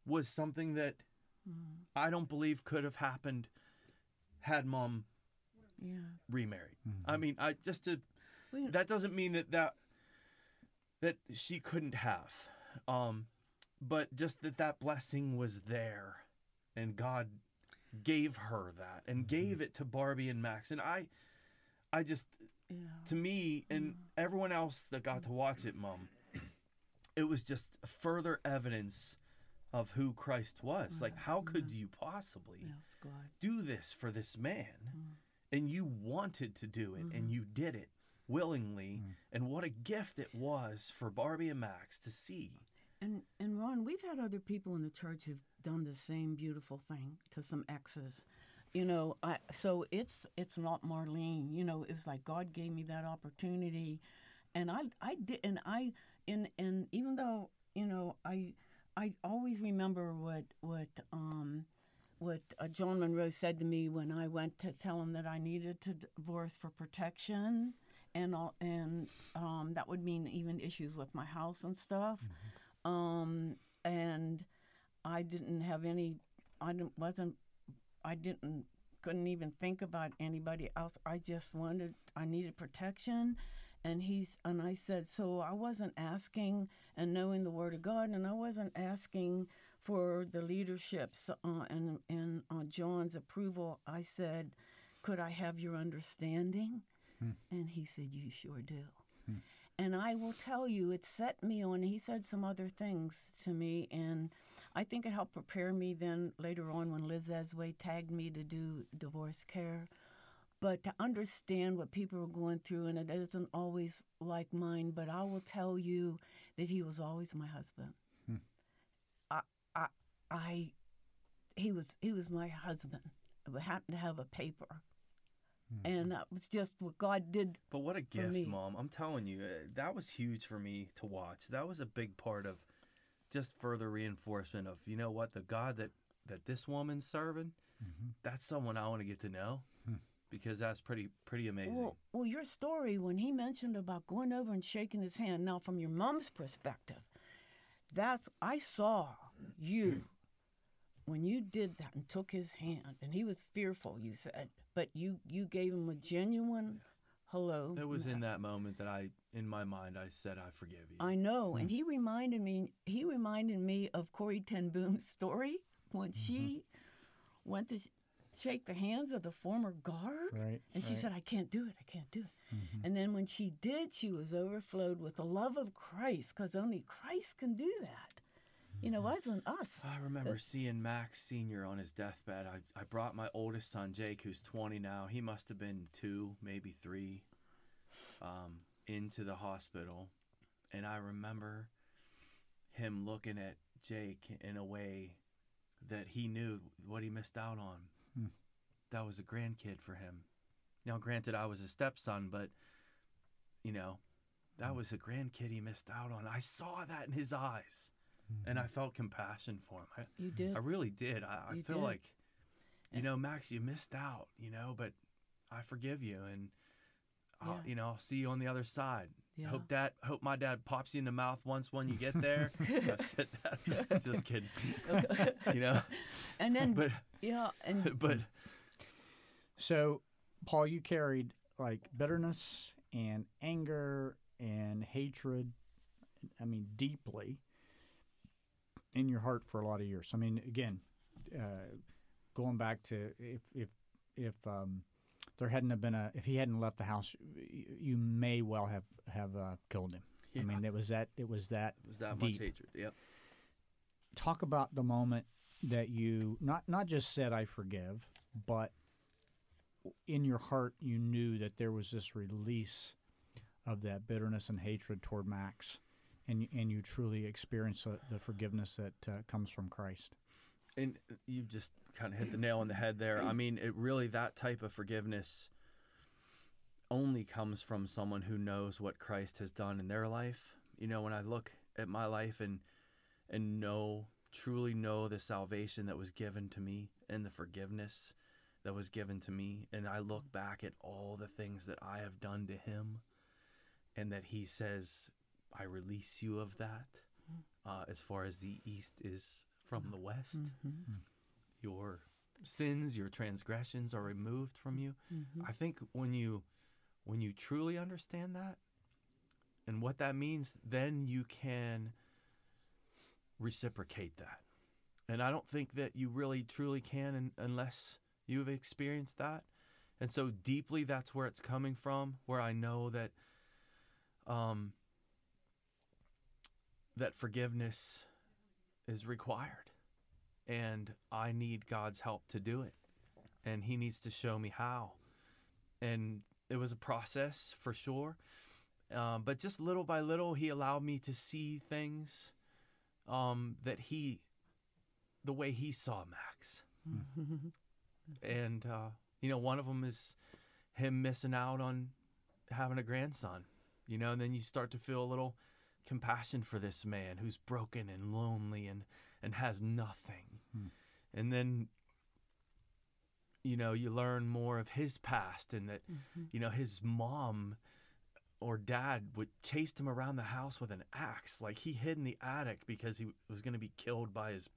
was something that I don't believe could have happened had mom yeah. remarried. Mm-hmm. I mean, I just to that doesn't mean that that that she couldn't have, um, but just that that blessing was there, and God gave her that and mm-hmm. gave it to Barbie and Max, and I, I just Yeah. to me and everyone else that got to watch it, Mom, it was just further evidence of who Christ was. Like, how could you possibly Yes, do this for this man? Mm. And you wanted to do it, and mm-hmm. you did it willingly. Mm. And what a gift it was for Barbie and Max to see. And and Ron, we've had other people in the church who've done the same beautiful thing to some exes. You know, I so it's it's not Marlene. You know, it's like God gave me that opportunity, and I I did, and I and and even though you know I I always remember what what um what uh, John Monroe said to me when I went to tell him that I needed to divorce for protection, and all, and um, that would mean even issues with my house and stuff. Um, and I didn't have any. I didn't, wasn't. I didn't couldn't even think about anybody else. I just wanted, I needed protection. And he's, and I said, so I wasn't asking and knowing the Word of God, and I wasn't asking for the leadership's uh, and and uh, John's approval. I said, could I have your understanding? Hmm. And he said, you sure do. And I will tell you, it set me on. He said some other things to me, and I think it helped prepare me then later on when Liz Esway tagged me to do divorce care. But to understand what people are going through, and it isn't always like mine, but I will tell you that he was always my husband. Hmm. I, I, I, he was he was my husband. I happened to have a paper, Mm-hmm. and that was just what God did. But what a gift, mom! I'm telling you, uh, that was huge for me to watch. That was a big part of just further reinforcement of you know what the God that that this woman's serving. Mm-hmm. That's someone I want to get to know hmm. because that's pretty pretty amazing. Well, well, your story when he mentioned about going over and shaking his hand. Now, from your mom's perspective, that's I saw you *clears throat* when you did that and took his hand, and he was fearful. You said, but you you gave him a genuine hello. it was in that moment that I, in my mind, I said, "I forgive you." I know, and mm. he reminded me. He reminded me of Corrie Ten Boom's story when mm-hmm. she went to sh- shake the hands of the former guard, Right, and she right. said, "I can't do it. I can't do it." Mm-hmm. And then when she did, she was overflowed with the love of Christ, because only Christ can do that. You know, wasn't us. I remember seeing Max Senior on his deathbed. I, I brought my oldest son Jake, who's 20 now. He must have been two, maybe three, um, into the hospital, and I remember him looking at Jake in a way that he knew what he missed out on. Hmm. That was a grandkid for him. Now, granted, I was a stepson, but you know, that was a grandkid he missed out on. I saw that in his eyes, and I mm-hmm. felt compassion for him. I, You did. I really did. I, I feel did. like, you know, Max, you missed out, you know, but I forgive you, and I'll, Yeah. you know, I'll see you on the other side. Yeah. Hope that hope my dad pops you in the mouth once when you get there. *laughs* I've said that. *laughs* Just kidding. *laughs* you know, And then, but yeah, and but So, Paul, you carried like bitterness and anger and hatred. I mean, deeply in your heart for a lot of years. I mean, again, uh, going back to if if if um, there hadn't have been a if he hadn't left the house, you may well have have uh, killed him. Yeah. I mean, it was that it was that it was that deep. much hatred. Yep. talk about the moment that you not not just said I forgive, but in your heart you knew that there was this release of that bitterness and hatred toward Max, and and you truly experience the, the forgiveness that uh, comes from Christ. And you just kind of hit the nail on the head there. I mean, it really that type of forgiveness only comes from someone who knows what Christ has done in their life. You know, when I look at my life and and know truly know the salvation that was given to me and the forgiveness that was given to me and I look back at all the things that I have done to him and that he says I release you of that uh, as far as the east is from the west your sins, your transgressions are removed from you. I think when you when you truly understand that and what that means, then you can reciprocate that. And I don't think that you really truly can un- unless you've experienced that. And so deeply that's where it's coming from, where I know that um that forgiveness is required and I need God's help to do it. And He needs to show me how. And it was a process for sure. Um, but just little by little, He allowed me to see things um, that He, the way He saw Max. *laughs* and, uh, you know, one of them is him missing out on having a grandson, you know, and then you start to feel a little compassion for this man who's broken and lonely and, and has nothing. Hmm. And then, you know, you learn more of his past and that, mm-hmm. you know, his mom or dad would chased him around the house with an axe. Like he hid in the attic because he was going to be killed by his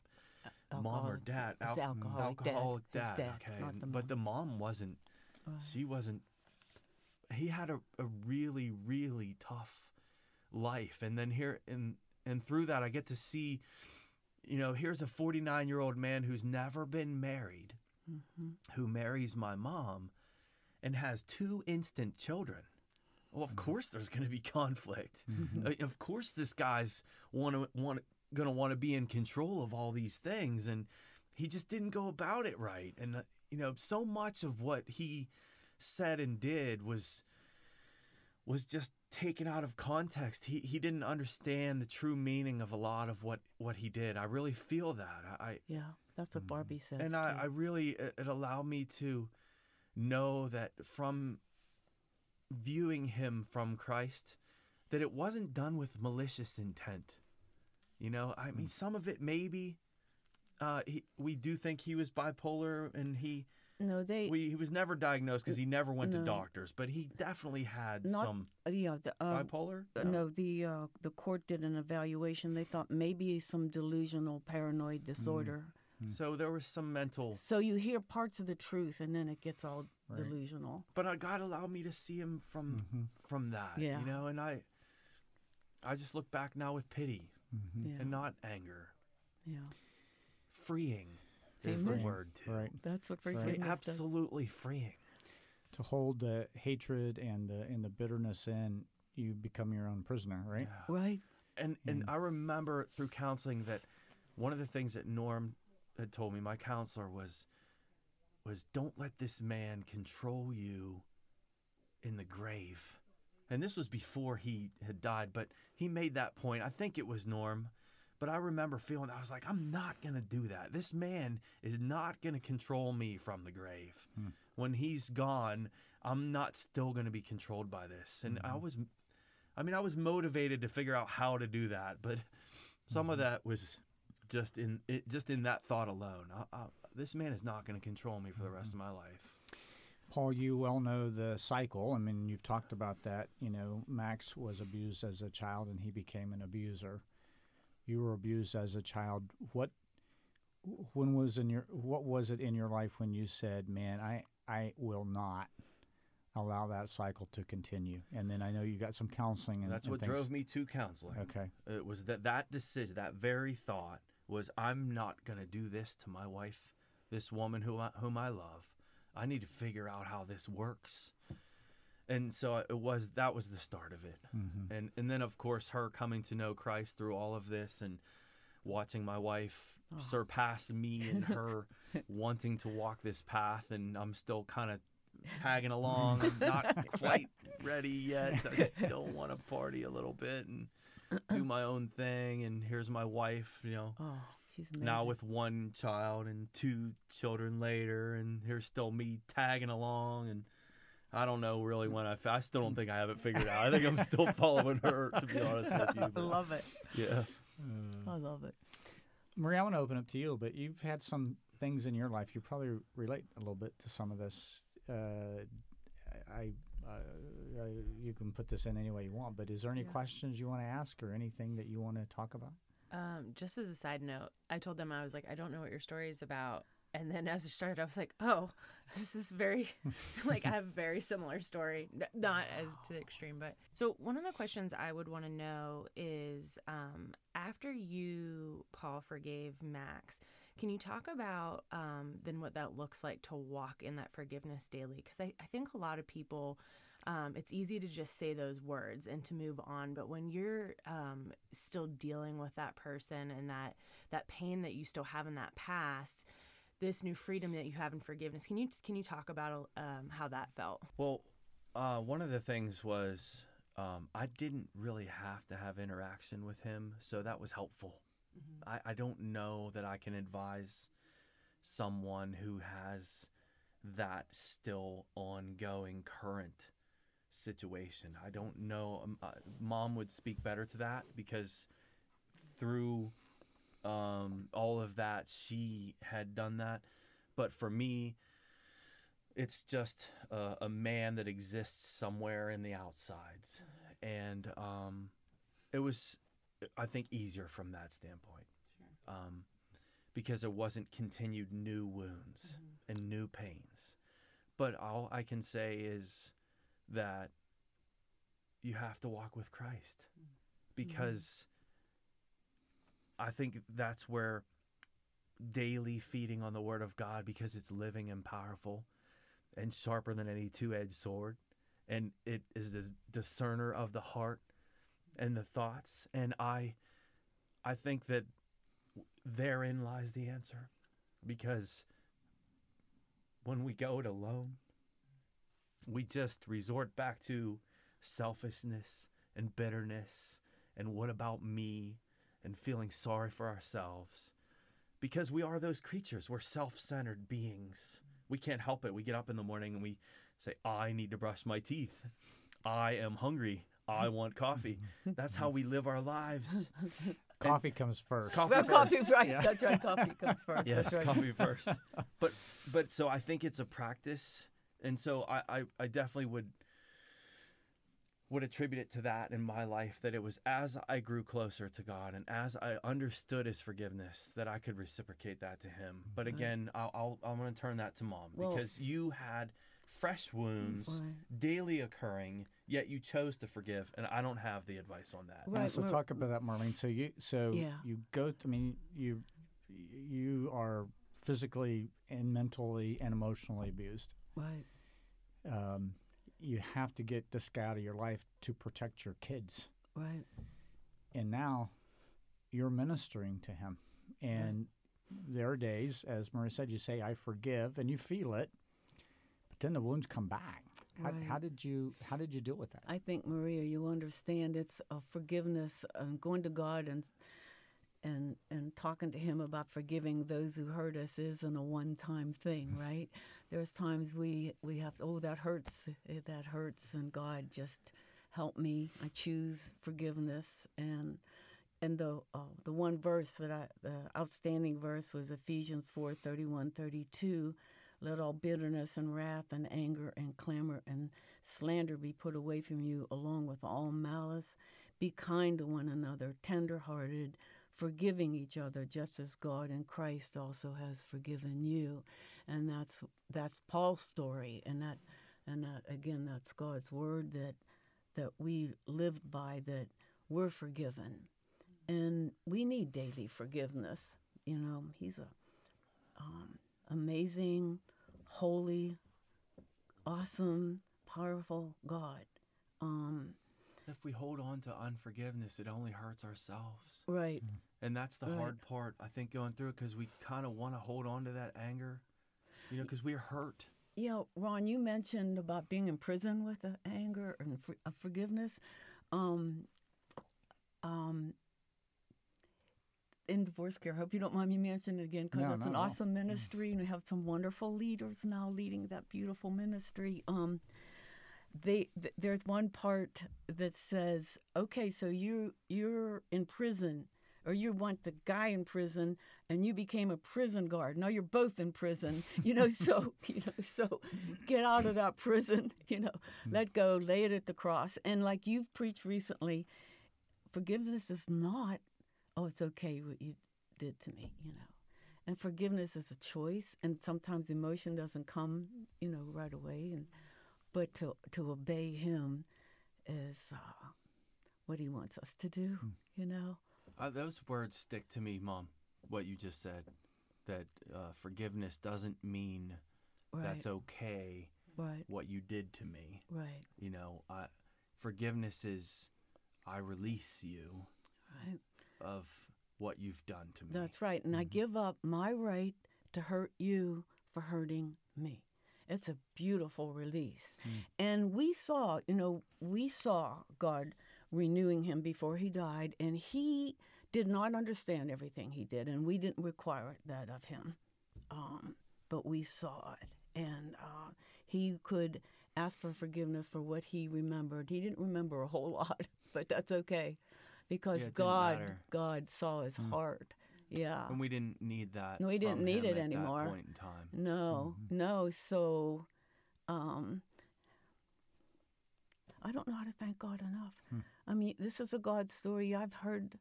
mom or dad. it's Al- alcoholic dad. alcoholic His dad. dad, okay, not and- the but the mom wasn't. She wasn't. He had a, a really really tough life, and then here and and through that, I get to see. You know, here's a 49 year old man who's never been married, who marries my mom, and has two instant children. Well, of course there's going to be conflict. Uh, Of course this guy's want to want going to want to be in control of all these things and he just didn't go about it right. And uh, you know, so much of what he said and did was was just taken out of context. He he didn't understand the true meaning of a lot of what what he did. I really feel that. I, Yeah, that's what Barbie says. and I. I really it, it allowed me to know that from viewing him from Christ that it wasn't done with malicious intent. You know, I mean some of it maybe uh, he, we do think he was bipolar and he no, they we, he was never diagnosed because he never went to doctors, but he definitely had Not- some Uh, yeah, the, uh, bipolar. uh, no, the uh, the court did an evaluation. They thought maybe some delusional paranoid disorder. So there was some mental So you hear parts of the truth, and then it gets all Right. delusional. but uh, God allowed me to see him from Mhm. from that. Yeah. You know, and I I just look back now with pity Mhm. Yeah, and not anger. yeah. Freeing is the word too. Right. That's what Right. forgiveness does. Absolutely freeing. To hold the hatred and the and the bitterness in, you become your own prisoner, right? Right. And and Mm. I remember through counseling that one of the things that Norm had told me, my counselor was was don't let this man control you in the grave. And this was before he had died, but he made that point. I think it was Norm. But I remember feeling I was like, I'm not gonna do that. This man is not gonna control me from the grave. Hmm. When he's gone, I'm not still gonna be controlled by this. And I mm-hmm. was I mean, I was motivated to figure out how to do that, but some of mm-hmm. that was just in it, just in that thought alone. I, I, this man is not going to control me for the rest mm-hmm. of my life. Paul, you well know the cycle. I mean, you've talked about that. You know, Max was abused as a child and he became an abuser. You were abused as a child. What when was in your what was it in your life when you said, "Man, I I will not allow that cycle to continue." And then I know you got some counseling and That's and what things. drove me to counseling. Okay. It was that that decision, that very thought was, I'm not going to do this to my wife, this woman who I, whom I love. I need to figure out how this works. And so it was that was the start of it. Mm-hmm. and and then of course her coming to know Christ through all of this and watching my wife surpass me and *laughs* her wanting to walk this path and I'm still kind of tagging along. I'm *laughs* not quite ready yet. I *laughs* still want to party a little bit and do my own thing. And here's my wife you know Oh, now with one child and two children later and here's still me tagging along and I don't know really when I, I still don't think I have it figured out. I think I'm still *laughs* following her to be honest with you. I love it. yeah. I love it. Maria, I want to open up to you, but you've had some things in your life. You probably relate a little bit to some of this. Uh, I, uh, I, you can put this in any way you want, but is there any Yeah. questions you want to ask or anything that you want to talk about? Um, just as a side note, I told them I was like, I don't know what your story is about. And then as it started, I was like, oh, *laughs* this is very, *laughs* like, I have a very similar story. Not as to the extreme, but. So, one of the questions I would want to know is um, after you, Paul, forgave Max, can you talk about um, then what that looks like to walk in that forgiveness daily? Because I, I think a lot of people um, it's easy to just say those words and to move on but when you're um, still dealing with that person and that that pain that you still have in that past this new freedom that you have in forgiveness can you can you talk about um, how that felt Well, uh, one of the things was um, I didn't really have to have interaction with him, so that was helpful. I, I don't know that I can advise someone who has that still ongoing current situation. I don't know. Um, uh, Mom would speak better to that because through um, all of that, she had done that. But for me, it's just a, a man that exists somewhere in the outsides, and um, it was, I think, easier from that standpoint. Um, because it wasn't continued new wounds and new pains. But all I can say is that you have to walk with Christ because I think that's where daily feeding on the Word of God, because it's living and powerful and sharper than any two edged sword, and it is the discerner of the heart and the thoughts. And I, I think that therein lies the answer because when we go it alone, we just resort back to selfishness and bitterness and what about me and feeling sorry for ourselves because we are those creatures. We're self centered beings. We can't help it. We get up in the morning and we say, I need to brush my teeth. I am hungry. I want coffee. *laughs* That's how we live our lives. *laughs* Coffee comes first. Coffee Well, first. coffee's right. That's right. Coffee comes first. Yes, right. coffee first. *laughs* But but so I think it's a practice, and so I, I I definitely would would attribute it to that in my life that it was as I grew closer to God and as I understood His forgiveness that I could reciprocate that to Him. But again, I'll, I'll I'm going to turn that to Mom Well- because you had fresh wounds Right. daily occurring, yet you chose to forgive, and I don't have the advice on that. Right, so Mar- talk about that, Marlene. So you, so Yeah. you go. I mean, you, you are physically and mentally and emotionally abused. Right. Um, you have to get this guy out of your life to protect your kids, Right. and now you're ministering to him. And there are days, as Maria said, you say, "I forgive," and you feel it, but then the wounds come back. How, Right. how did you how did you deal with that? I think Maria, you understand it's a forgiveness and going to God and and and talking to Him about forgiving those who hurt us isn't a one-time thing, right? There's times we we have oh that hurts, eh, that hurts, and God just help me. I choose forgiveness and. And the uh, the one verse that I the outstanding verse was Ephesians 4, 31, 32. Let all bitterness and wrath and anger and clamor and slander be put away from you, along with all malice. Be kind to one another, tender-hearted, forgiving each other, just as God in Christ also has forgiven you. And that's that's Paul's story, and that and that again, that's God's word that that we lived by. That we're forgiven, and we need daily forgiveness. You know, He's a um, amazing, holy, awesome, powerful God. Um, If we hold on to unforgiveness, it only hurts ourselves. right. And that's the Right. hard part, I think, going through it because we kind of want to hold on to that anger, you know, because we're hurt. Yeah, Ron, you mentioned about being in prison with uh, anger and for, uh, forgiveness. Um, um, in divorce care, I hope you don't mind me mentioning it again because No, it's an awesome ministry, and we have some wonderful leaders now leading that beautiful ministry. Um, they th- there's one part that says, okay, so you you're in prison, or you want the guy in prison, and you became a prison guard. Now you're both in prison, *laughs* you know. So you know, so get out of that prison, *laughs* you know. Let go, lay it at the cross, and like you've preached recently, forgiveness is not, oh, it's okay what you did to me, you know. And forgiveness is a choice, and sometimes emotion doesn't come, you know, right away. And but to to obey Him is uh, what He wants us to do, you know. Uh, those words stick to me, Mom, what you just said. That uh, forgiveness doesn't mean Right, that's okay right, what you did to me. right, You know, I, forgiveness is I release you right. of what you've done to me. That's right. And I give up my right to hurt you for hurting me. It's a beautiful release. And we saw, you know, we saw God renewing him before he died, and he did not understand everything he did, and we didn't require that of him. Um, but we saw it. And uh, he could ask for forgiveness for what he remembered. He didn't remember a whole *laughs* lot, but that's okay because Yeah, God. God saw his heart. Yeah. and we didn't need that. No, we didn't need it at anymore. That point in time. No, no. So, um, I don't know how to thank God enough. Hmm. I mean, this is a God story. I've heard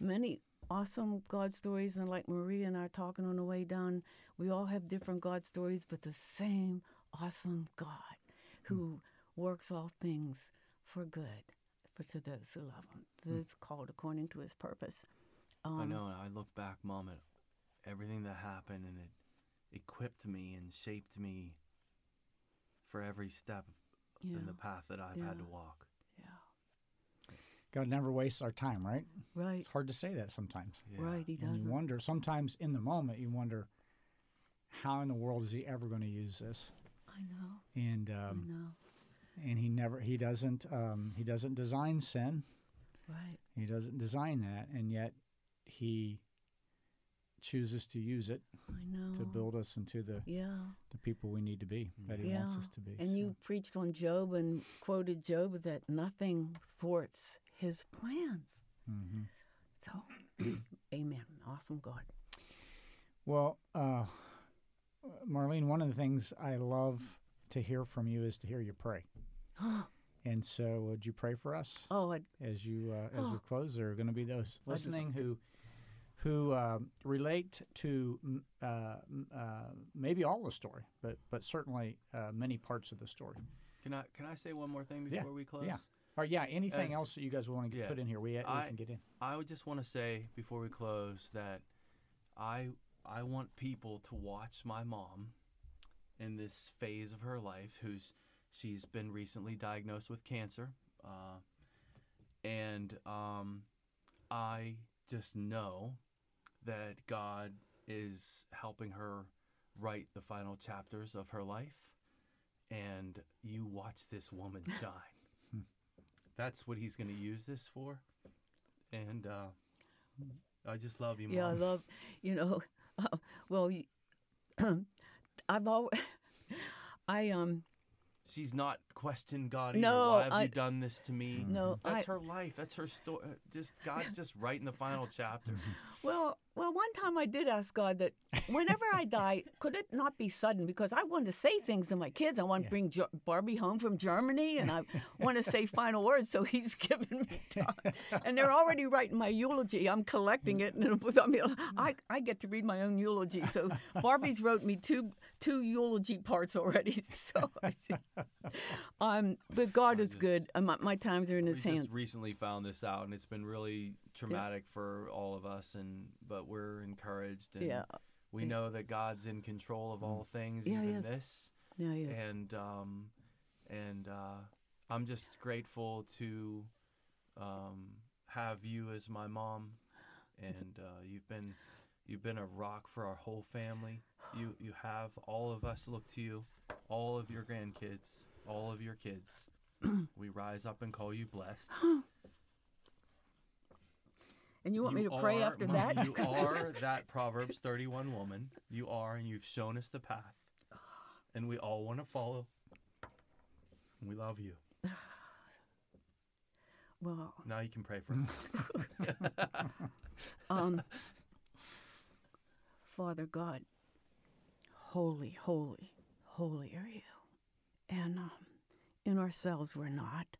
many awesome God stories, and like Marie and I are talking on the way down, we all have different God stories, but the same awesome God hmm. who works all things for good for to those who love Him. Hmm. Those called according to His purpose. Um, I know, I look back, Mom, at everything that happened, and it equipped me and shaped me for every step Yeah. in the path that I've had to walk. Yeah. God never wastes our time, right? Right. It's hard to say that sometimes. Yeah. Right. He And you wonder, sometimes in the moment, you wonder, how in the world is he ever going to use this? I know. And I um, know. and he never, he doesn't, um, he doesn't design sin. Right. He doesn't design that, and yet he chooses to use it to build us into the, Yeah. the people we need to be that he yeah. wants us to be. And So- you preached on Job and quoted Job that nothing thwarts his plans. Mhm. So, *clears throat* amen. Awesome God. Well, uh, Marlene, one of the things I love to hear from you is to hear you pray. *gasps* and so, would you pray for us Oh, I, as you uh, as we Oh. close? There are going to be those listening who who uh, relate to uh, uh, maybe all the story, but but certainly uh, many parts of the story. Can I can I say one more thing Yeah, before we close? yeah. Or yeah, anything As- else that you guys want to yeah, put in here, we, we I- can get in. I would just want to say before we close that I I want people to watch my mom in this phase of her life, who's she's been recently diagnosed with cancer, uh, and um, I just know that God is helping her write the final chapters of her life, and you watch this woman *laughs* shine. That's what He's going to use this for, and. Uh, I just love you, Mom. yeah, I love, you know, *laughs* uh, well, you, *clears throat* I've always, *laughs* I, um, She's not questioned God either. No, Why have I- you done this to me? no, That's I, her life. That's her story. Just God's just writing the final chapter. Well, well, one time I did ask God that whenever I die, could it not be sudden? Because I want to say things to my kids. I want to bring jo- Barbie home from Germany, and I want to say final words. So He's *laughs* given me time, and they're already writing my eulogy. I'm collecting mm. it, and I mean, I I get to read my own eulogy. So Barbie's wrote me two two eulogy parts already. *laughs* So, I um, but God is just- good. Uh, My, my times are in His hands. We just recently found this out, and it's been really traumatic for all of us. And but we're encouraged, and Yeah, we know that God's in control of all things, Yeah, even this. yeah, yeah. And um, and uh, I'm just grateful to um, have you as my mom, and uh, you've been you've been a rock for our whole family. You you have all of us look to you, all of your grandkids, all of your kids. *clears throat* we rise up and call you blessed. *gasps* And you want me to pray are- after that? You *laughs* are that Proverbs 31 woman. You are, and you've shown us the path. And we all want to follow. We love you. *sighs* well, Now you can pray for us. *laughs* Um, Father God, holy, holy, holy are you. And um, in ourselves we're not.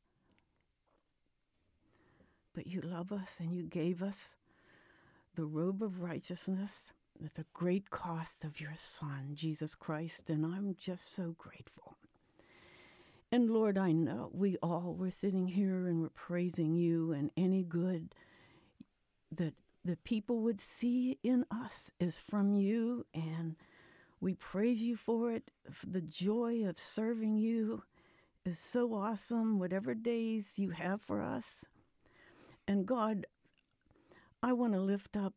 But you love us and you gave us the robe of righteousness at the great cost of your Son, Jesus Christ. And I'm just so grateful. And Lord, I know we all were sitting here and we're praising you, and any good that the people would see in us is from you, and we praise you for it. The joy of serving you is so awesome, whatever days you have for us. And God, I want to lift up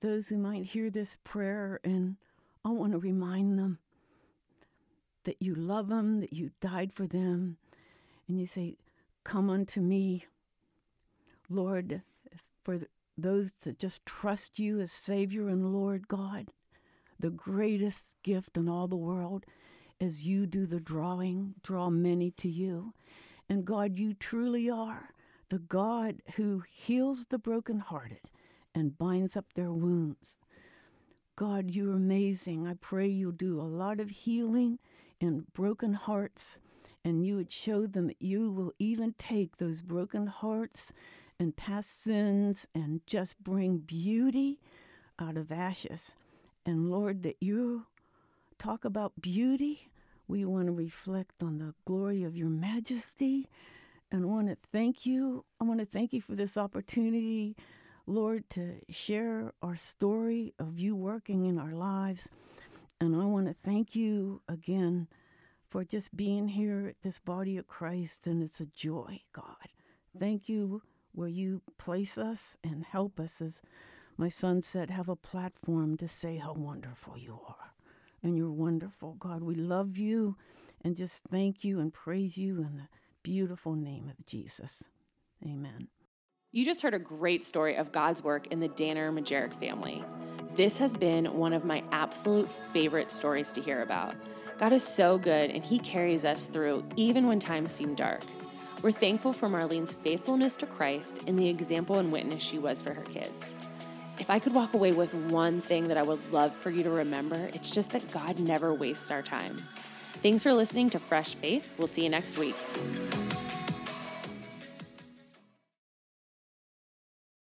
those who might hear this prayer, and I want to remind them that you love them, that you died for them, and you say, Come unto me, Lord, for those that just trust you as Savior and Lord God. The greatest gift in all the world is you do the drawing, draw many to you. And God, you truly are the God who heals the brokenhearted and binds up their wounds. God, you're amazing. I pray you'll do a lot of healing in broken hearts, and you would show them that you will even take those broken hearts and past sins and just bring beauty out of ashes. And Lord, that you talk about beauty, we want to reflect on the glory of your majesty. And I want to thank you. I want to thank you for this opportunity, Lord, to share our story of you working in our lives. And I want to thank you again for just being here at this body of Christ. And it's a joy, God. Thank you where you place us and help us, as my son said, have a platform to say how wonderful you are. And you're wonderful, God. We love you and just thank you and praise you in the beautiful name of Jesus. Amen. You just heard a great story of God's work in the Danner Majerick family. This has been one of my absolute favorite stories to hear about. God is so good, and He carries us through even when times seem dark. We're thankful for Marlene's faithfulness to Christ and the example and witness she was for her kids. If I could walk away with one thing that I would love for you to remember, it's just that God never wastes our time. Thanks for listening to Fresh Faith. We'll see you next week.